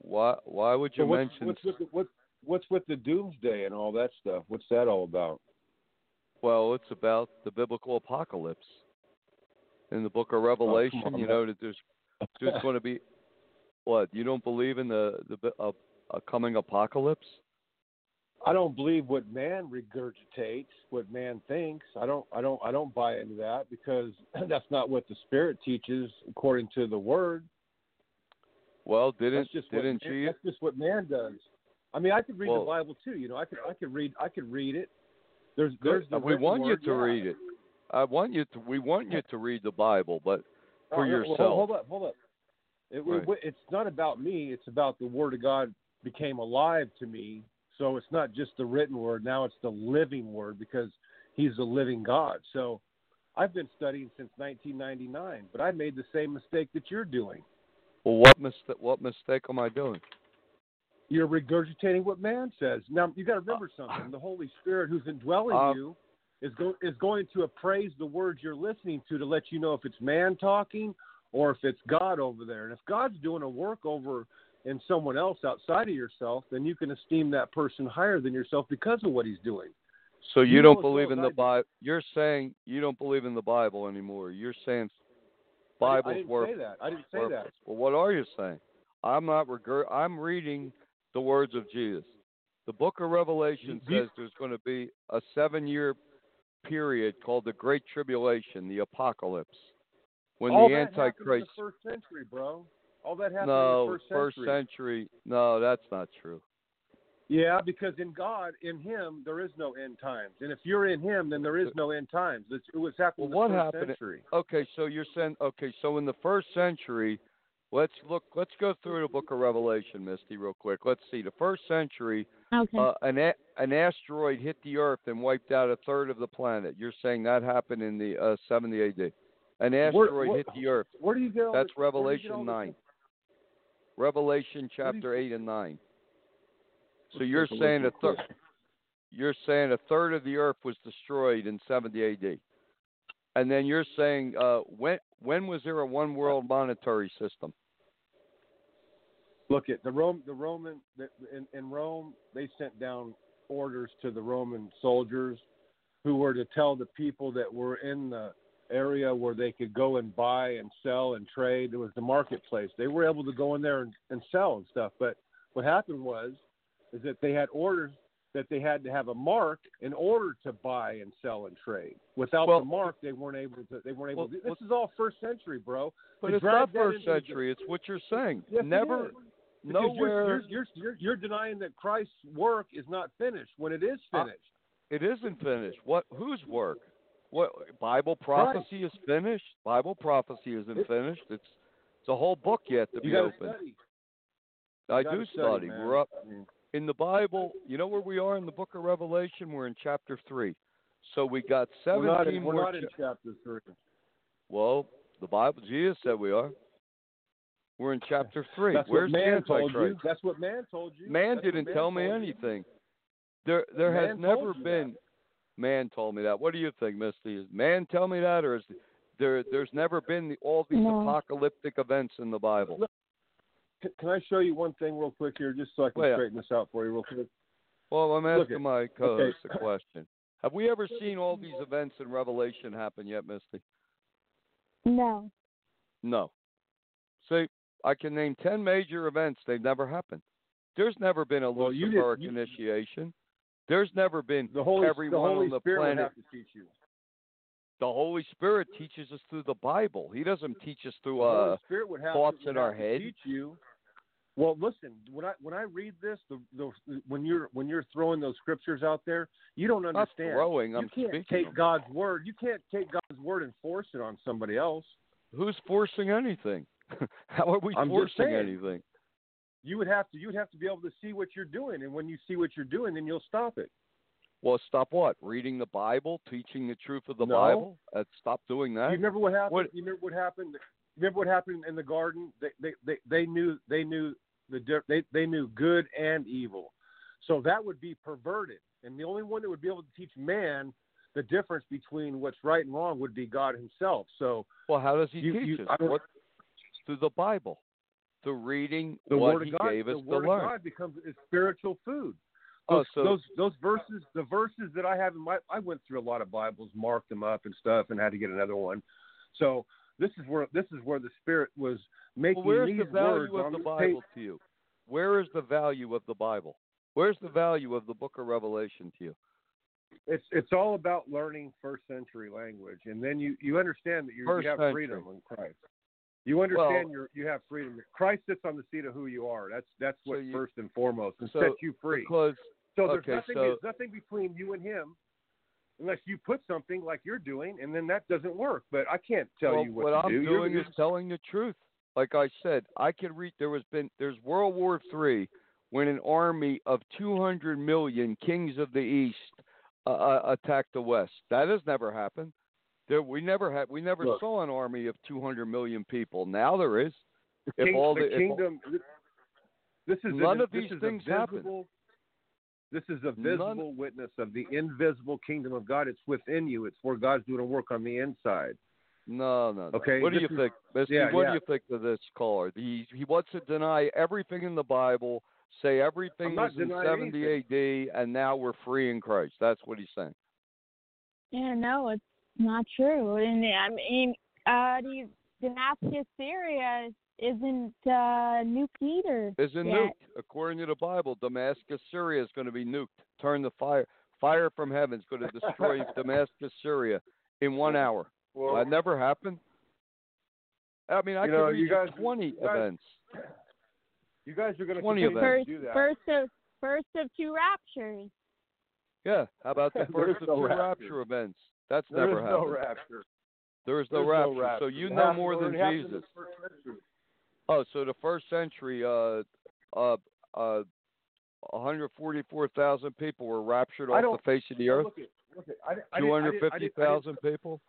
Speaker 1: Why? Why would you
Speaker 4: So what's,
Speaker 1: mention?
Speaker 4: what's with the, what, what's with the doomsday and all that stuff? What's that all about?
Speaker 1: Well, it's about the biblical apocalypse. In the book of Revelation,
Speaker 4: on,
Speaker 1: you know that there's there's going to be what? You don't believe in the the uh, a coming apocalypse?
Speaker 4: I don't believe what man regurgitates, what man thinks. I don't I don't I don't buy into that because that's not what the spirit teaches according to the word.
Speaker 1: Well, didn't
Speaker 4: That's just what
Speaker 1: didn't
Speaker 4: man, that's just what man does. I mean, I could read
Speaker 1: Well-
Speaker 4: the Bible too. You know, I could I could read I could read it. There's there's the
Speaker 1: we want you to
Speaker 4: yeah.
Speaker 1: read it. I want you to. We want you to read the Bible, but for
Speaker 4: Oh, no, well,
Speaker 1: yourself.
Speaker 4: hold up, hold up. It,
Speaker 1: Right.
Speaker 4: it- it's not about me. It's about the Word of God became alive to me. So it's not just the written word. Now it's the living word because He's the living God. So I've been studying since 1999, but I made the same mistake that you're doing.
Speaker 1: well, what mistake? What mistake am I doing?
Speaker 4: You're regurgitating what man says. Now you got to remember something. The Holy Spirit, who's indwelling
Speaker 1: Uh,
Speaker 4: you, is go, is going to appraise the words you're listening to to let you know if it's man talking or if it's God over there. And if God's doing a work over in someone else outside of yourself, then you can esteem that person higher than yourself because of what he's doing.
Speaker 1: So you,
Speaker 4: You know
Speaker 1: don't believe in the. Bible? You're saying you don't believe in the Bible anymore. You're saying
Speaker 4: I, I
Speaker 1: Bible's
Speaker 4: didn't
Speaker 1: worth.
Speaker 4: say that. I didn't say that.
Speaker 1: Well, what are you saying? I'm not regur- I'm reading the words of Jesus. The book of Revelation
Speaker 4: you-
Speaker 1: says there's going to be a seven-year period called the Great Tribulation, the Apocalypse, when
Speaker 4: All
Speaker 1: the
Speaker 4: that happened in
Speaker 1: Antichrist.
Speaker 4: the first century, bro. All that happened
Speaker 1: no,
Speaker 4: in the first century.
Speaker 1: first century. No, that's not true.
Speaker 4: Yeah, because in God, in Him, there is no end times, and if you're in Him, then there is no end times. It's, it was happening
Speaker 1: Well,
Speaker 4: in the
Speaker 1: what
Speaker 4: first
Speaker 1: happened-
Speaker 4: century.
Speaker 1: Okay, so you're saying okay, so in the first century, let's look let's go through the book of Revelation, Misty, real quick. Let's see. The first century,
Speaker 2: okay
Speaker 1: uh, an a- an asteroid hit the earth and wiped out a third of the planet. You're saying that happened in the uh, 70 AD. An asteroid
Speaker 4: what-
Speaker 1: hit the earth.
Speaker 4: Where do you get
Speaker 1: That's
Speaker 4: this, where
Speaker 1: Revelation
Speaker 4: all
Speaker 1: 9.
Speaker 4: This,
Speaker 1: Revelation
Speaker 4: you-
Speaker 1: chapter 8 and 9. So you're
Speaker 4: take a look
Speaker 1: saying a third you're saying a third of the earth was destroyed in 70 AD. And then you're saying uh, when when was there a one world monetary system?
Speaker 4: Look at the Rome, the Roman the, in, in Rome, they sent down orders to the Roman soldiers who were to tell the people that were in the area where they could go and buy and sell and trade. It was the marketplace. They were able to go in there and, and sell and stuff. But what happened was is that they had orders that they had to have a mark in order to buy and sell and trade. Without
Speaker 1: Well-
Speaker 4: the mark, they weren't able to. They weren't able.
Speaker 1: Well,
Speaker 4: to. This is all first century, bro.
Speaker 1: But it's not first
Speaker 4: into the-
Speaker 1: century. It's what you're saying.
Speaker 4: Yes,
Speaker 1: Never.
Speaker 4: Because
Speaker 1: nowhere.
Speaker 4: You're, you're, you're, you're denying that Christ's work is not finished when it is
Speaker 1: Uh,
Speaker 4: finished.
Speaker 1: It isn't finished. What? Whose work? What? Bible prophecy is finished. Bible prophecy isn't finished. It's it's a whole book yet to be opened.
Speaker 4: study.
Speaker 1: I do
Speaker 4: study.
Speaker 1: study. We're up in the Bible. You know where we are in the book of Revelation? We're in chapter three. So we got
Speaker 4: we're
Speaker 1: seventeen
Speaker 4: not, in, we're
Speaker 1: more.
Speaker 4: not in
Speaker 1: cha-
Speaker 4: chapter three.
Speaker 1: well, the Bible. Jesus said we are. We're in chapter three.
Speaker 4: That's
Speaker 1: Where's
Speaker 4: what man
Speaker 1: the
Speaker 4: told you. That's what man told you.
Speaker 1: Man
Speaker 4: That's
Speaker 1: didn't
Speaker 4: man
Speaker 1: tell me
Speaker 4: told you.
Speaker 1: anything. There, there has never been. Man told me that. What do you think, Misty? Is man tell me that, or is there? There's never been the, all these
Speaker 2: No.
Speaker 1: apocalyptic events in the Bible.
Speaker 4: Can I show you one thing real quick here, just so I can
Speaker 1: Well, yeah.
Speaker 4: straighten this out for you real quick?
Speaker 1: Well, I'm asking
Speaker 4: it.
Speaker 1: my co-host a question. Have we ever seen all these events in Revelation happen yet, Misty?
Speaker 2: no
Speaker 1: No. See, I can name ten major events. They've never happened. There's never been a
Speaker 4: Well, you did- you-
Speaker 1: initiation. There's never been
Speaker 4: The Holy,
Speaker 1: everyone
Speaker 4: the Holy
Speaker 1: on the
Speaker 4: Spirit
Speaker 1: planet.
Speaker 4: have to teach you.
Speaker 1: The Holy Spirit teaches us through the Bible. He doesn't teach us through uh
Speaker 4: Spirit would have
Speaker 1: thoughts
Speaker 4: to,
Speaker 1: in our head.
Speaker 4: Teach you. Well, listen. When I when I read this, the, the when you're when you're throwing those scriptures out there, you don't
Speaker 1: not
Speaker 4: understand.
Speaker 1: throwing.
Speaker 4: you
Speaker 1: I'm
Speaker 4: you
Speaker 1: can't
Speaker 4: take
Speaker 1: them.
Speaker 4: God's word. You can't take God's word and force it on somebody else.
Speaker 1: Who's forcing anything? How are we
Speaker 4: I'm
Speaker 1: forcing anything?
Speaker 4: You would have to. You'd have to be able to see what you're doing, and when you see what you're doing, then you'll stop it.
Speaker 1: Well, stop what? Reading the Bible, teaching the truth of the
Speaker 4: No.
Speaker 1: Bible. Uh, stop doing that.
Speaker 4: You remember what happened?
Speaker 1: What-
Speaker 4: You remember what happened? Remember what happened in the garden? They they they, they knew they knew the di- they they knew good and evil. So that would be perverted, and the only one that would be able to teach man the difference between what's right and wrong would be God Himself. So
Speaker 1: Well, how does he
Speaker 4: You-
Speaker 1: teach
Speaker 4: you-
Speaker 1: us? What? Through the Bible, through reading
Speaker 4: the
Speaker 1: what
Speaker 4: Word
Speaker 1: he
Speaker 4: of God,
Speaker 1: gave
Speaker 4: the
Speaker 1: us to
Speaker 4: Word
Speaker 1: learn.
Speaker 4: of God becomes spiritual food.
Speaker 1: Oh,
Speaker 4: Those,
Speaker 1: so-
Speaker 4: those those verses, the verses that I have in my, I went through a lot of Bibles, marked them up and stuff, and had to get another one. So this is where this is where the Spirit was making
Speaker 1: Well,
Speaker 4: these
Speaker 1: the value
Speaker 4: words on
Speaker 1: the Bible
Speaker 4: page.
Speaker 1: to you? Where is the value of the Bible? Where's the value of the Book of Revelation to you?
Speaker 4: It's it's all about learning first century language, and then you you understand that you have
Speaker 1: century.
Speaker 4: freedom in Christ. You understand you you have freedom. Christ sits on the seat of who you are. That's that's
Speaker 1: So
Speaker 4: what
Speaker 1: you-
Speaker 4: first and foremost, and
Speaker 1: so
Speaker 4: sets you free.
Speaker 1: Because
Speaker 4: So there's
Speaker 1: okay,
Speaker 4: nothing
Speaker 1: so-
Speaker 4: there's nothing between you and him unless you put something like you're doing, and then that doesn't work. But I can't tell
Speaker 1: well,
Speaker 4: you what, to
Speaker 1: I'm
Speaker 4: do.
Speaker 1: Doing
Speaker 4: you're-
Speaker 1: is telling the truth. Like I said, I could read. There was been there's World War Three when an army of 200 million kings of the East uh, uh, attacked the West. That has never happened. There, we never had. We never
Speaker 4: Look.
Speaker 1: saw an army of 200 million people. Now there is.
Speaker 4: the,
Speaker 1: if
Speaker 4: king-
Speaker 1: all
Speaker 4: the
Speaker 1: the- if all-
Speaker 4: kingdom. This is
Speaker 1: None
Speaker 4: a,
Speaker 1: of these things
Speaker 4: a
Speaker 1: happen.
Speaker 4: visible, This is a
Speaker 1: None-
Speaker 4: visible witness of the invisible kingdom of God. It's within you. It's where God's doing a work on the inside.
Speaker 1: No, no, no.
Speaker 4: Okay,
Speaker 1: What do you
Speaker 4: is-
Speaker 1: think, Misty?
Speaker 4: yeah,
Speaker 1: what
Speaker 4: yeah.
Speaker 1: do you think of this caller? He he wants to deny everything in the Bible, say everything
Speaker 4: I'm
Speaker 1: was in
Speaker 4: denying
Speaker 1: 70 AD, and now we're free in Christ. That's what he's saying.
Speaker 2: Yeah, no, it's not true. And I mean, uh, the Damascus, Syria isn't uh, nuked either.
Speaker 1: Isn't
Speaker 2: yet.
Speaker 1: nuked according to the Bible? Damascus, Syria is going to be nuked. Turn the fire fire from heaven is going to destroy Damascus, Syria in one hour.
Speaker 4: Well,
Speaker 1: that never happened. I mean, I
Speaker 4: You
Speaker 1: could
Speaker 4: know,
Speaker 1: read
Speaker 4: you
Speaker 1: you
Speaker 4: guys-
Speaker 1: 20
Speaker 4: you guys-
Speaker 1: events.
Speaker 4: you guys are going to
Speaker 1: 20
Speaker 4: continue
Speaker 1: of.
Speaker 2: First,
Speaker 4: to do that.
Speaker 2: first of first of two raptures.
Speaker 1: Yeah. How about the first of
Speaker 4: no
Speaker 1: two
Speaker 4: rapture.
Speaker 1: rapture events? That's
Speaker 4: There
Speaker 1: never
Speaker 4: is
Speaker 1: happened.
Speaker 4: no rapture.
Speaker 1: There is no rapture.
Speaker 4: no rapture.
Speaker 1: So you
Speaker 4: It
Speaker 1: know more than
Speaker 4: it happened in the
Speaker 1: Jesus. Oh, so the first century, uh, uh, uh, 144,000 people were raptured off the face of the earth.
Speaker 4: Look at, look at, I, didn't- I didn't- I I didn't-
Speaker 1: 250,000 people.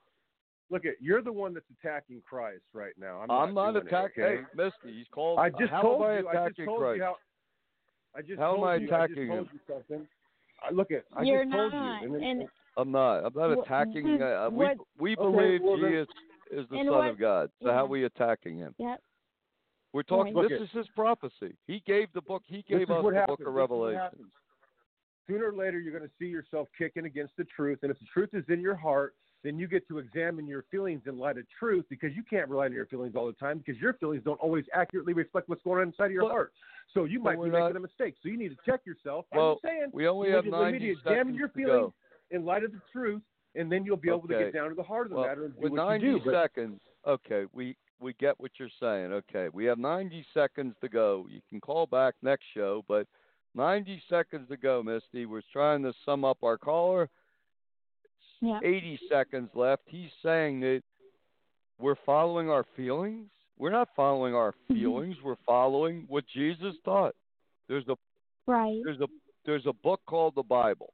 Speaker 4: Look at, you're the one that's attacking Christ right now. I'm,
Speaker 1: I'm not
Speaker 4: doing it,
Speaker 1: attacking.
Speaker 4: okay?
Speaker 1: Hey, Misty, he's called.
Speaker 4: I just
Speaker 1: how
Speaker 4: told
Speaker 1: am I
Speaker 4: you. I
Speaker 1: attacking
Speaker 4: just told
Speaker 1: Christ?
Speaker 4: you how. I just
Speaker 1: How am
Speaker 4: told
Speaker 1: I
Speaker 4: you,
Speaker 1: attacking
Speaker 4: I just told
Speaker 1: him?
Speaker 4: you something. I, look at. I
Speaker 2: You're
Speaker 4: just told
Speaker 2: not,
Speaker 4: you. And, then-
Speaker 2: and-
Speaker 1: I'm not. I'm not
Speaker 2: Wh-
Speaker 1: attacking.
Speaker 2: this-
Speaker 1: Uh, we
Speaker 2: what-
Speaker 1: we
Speaker 4: Okay,
Speaker 1: believe
Speaker 4: well then-
Speaker 1: Jesus is the Son
Speaker 2: what-
Speaker 1: of God. So how are we attacking him?
Speaker 2: Yep.
Speaker 1: We're talking.
Speaker 2: Right.
Speaker 1: This
Speaker 4: Look
Speaker 1: is his prophecy. He gave the book. He gave us the
Speaker 4: happens.
Speaker 1: book of
Speaker 4: This
Speaker 1: Revelation.
Speaker 4: Sooner or later, you're going to see yourself kicking against the truth, and if the truth is in your heart, then you get to examine your feelings in light of truth because you can't rely on your feelings all the time because your feelings don't always accurately reflect what's going on inside of your
Speaker 1: Well,
Speaker 4: heart. So you might be
Speaker 1: not-
Speaker 4: making a mistake. So you need to check yourself.
Speaker 1: Well,
Speaker 4: I'm saying.
Speaker 1: We only
Speaker 4: you
Speaker 1: have
Speaker 4: need to- you need
Speaker 1: 90
Speaker 4: to examine
Speaker 1: seconds
Speaker 4: your
Speaker 1: to
Speaker 4: feelings
Speaker 1: go.
Speaker 4: In light of the truth, and then you'll be able to get down to the heart of the
Speaker 1: Well,
Speaker 4: matter and do
Speaker 1: with
Speaker 4: what
Speaker 1: 90
Speaker 4: you do. But
Speaker 1: seconds, okay, we we get what you're saying. Okay, we have 90 seconds to go. You can call back next show, but 90 seconds to go, Misty. We're trying to sum up our caller.
Speaker 2: Yeah.
Speaker 1: 80 seconds left. He's saying that we're following our feelings. We're not following our
Speaker 2: Mm-hmm.
Speaker 1: feelings. We're following what Jesus taught. There's a
Speaker 2: Right.
Speaker 1: there's a there's a book called the Bible,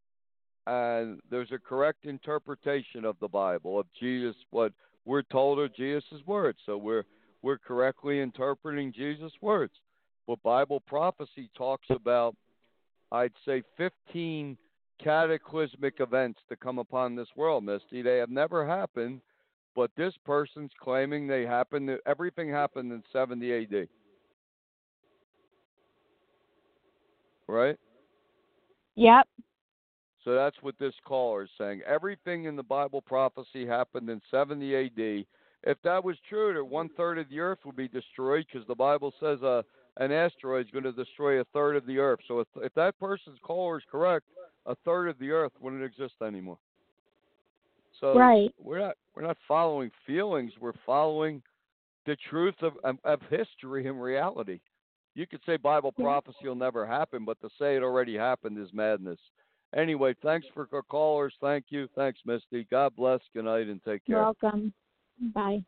Speaker 1: and there's a correct interpretation of the Bible of Jesus. What we're told are Jesus' words, so we're we're correctly interpreting Jesus' words. But Bible prophecy talks about, I'd say, 15 cataclysmic events to come upon this world, Misty. They have never happened, but this person's claiming they happened. Everything happened in 70 A.D. Right.
Speaker 2: Yep.
Speaker 1: So that's what this caller is saying. Everything in the Bible prophecy happened in 70 AD. If that was true, that one third of the earth would be destroyed because the Bible says uh, an asteroid is going to destroy a third of the earth. So if, if that person's caller is correct, a third of the earth wouldn't exist anymore. So
Speaker 2: Right.
Speaker 1: we're not we're not following feelings. We're following the truth of of, of history and reality. You could say Bible prophecy will never happen, but to say it already happened is madness. Anyway, thanks for callers. Thank you. Thanks, Misty. God bless. Good night and take care.
Speaker 2: Welcome. Bye.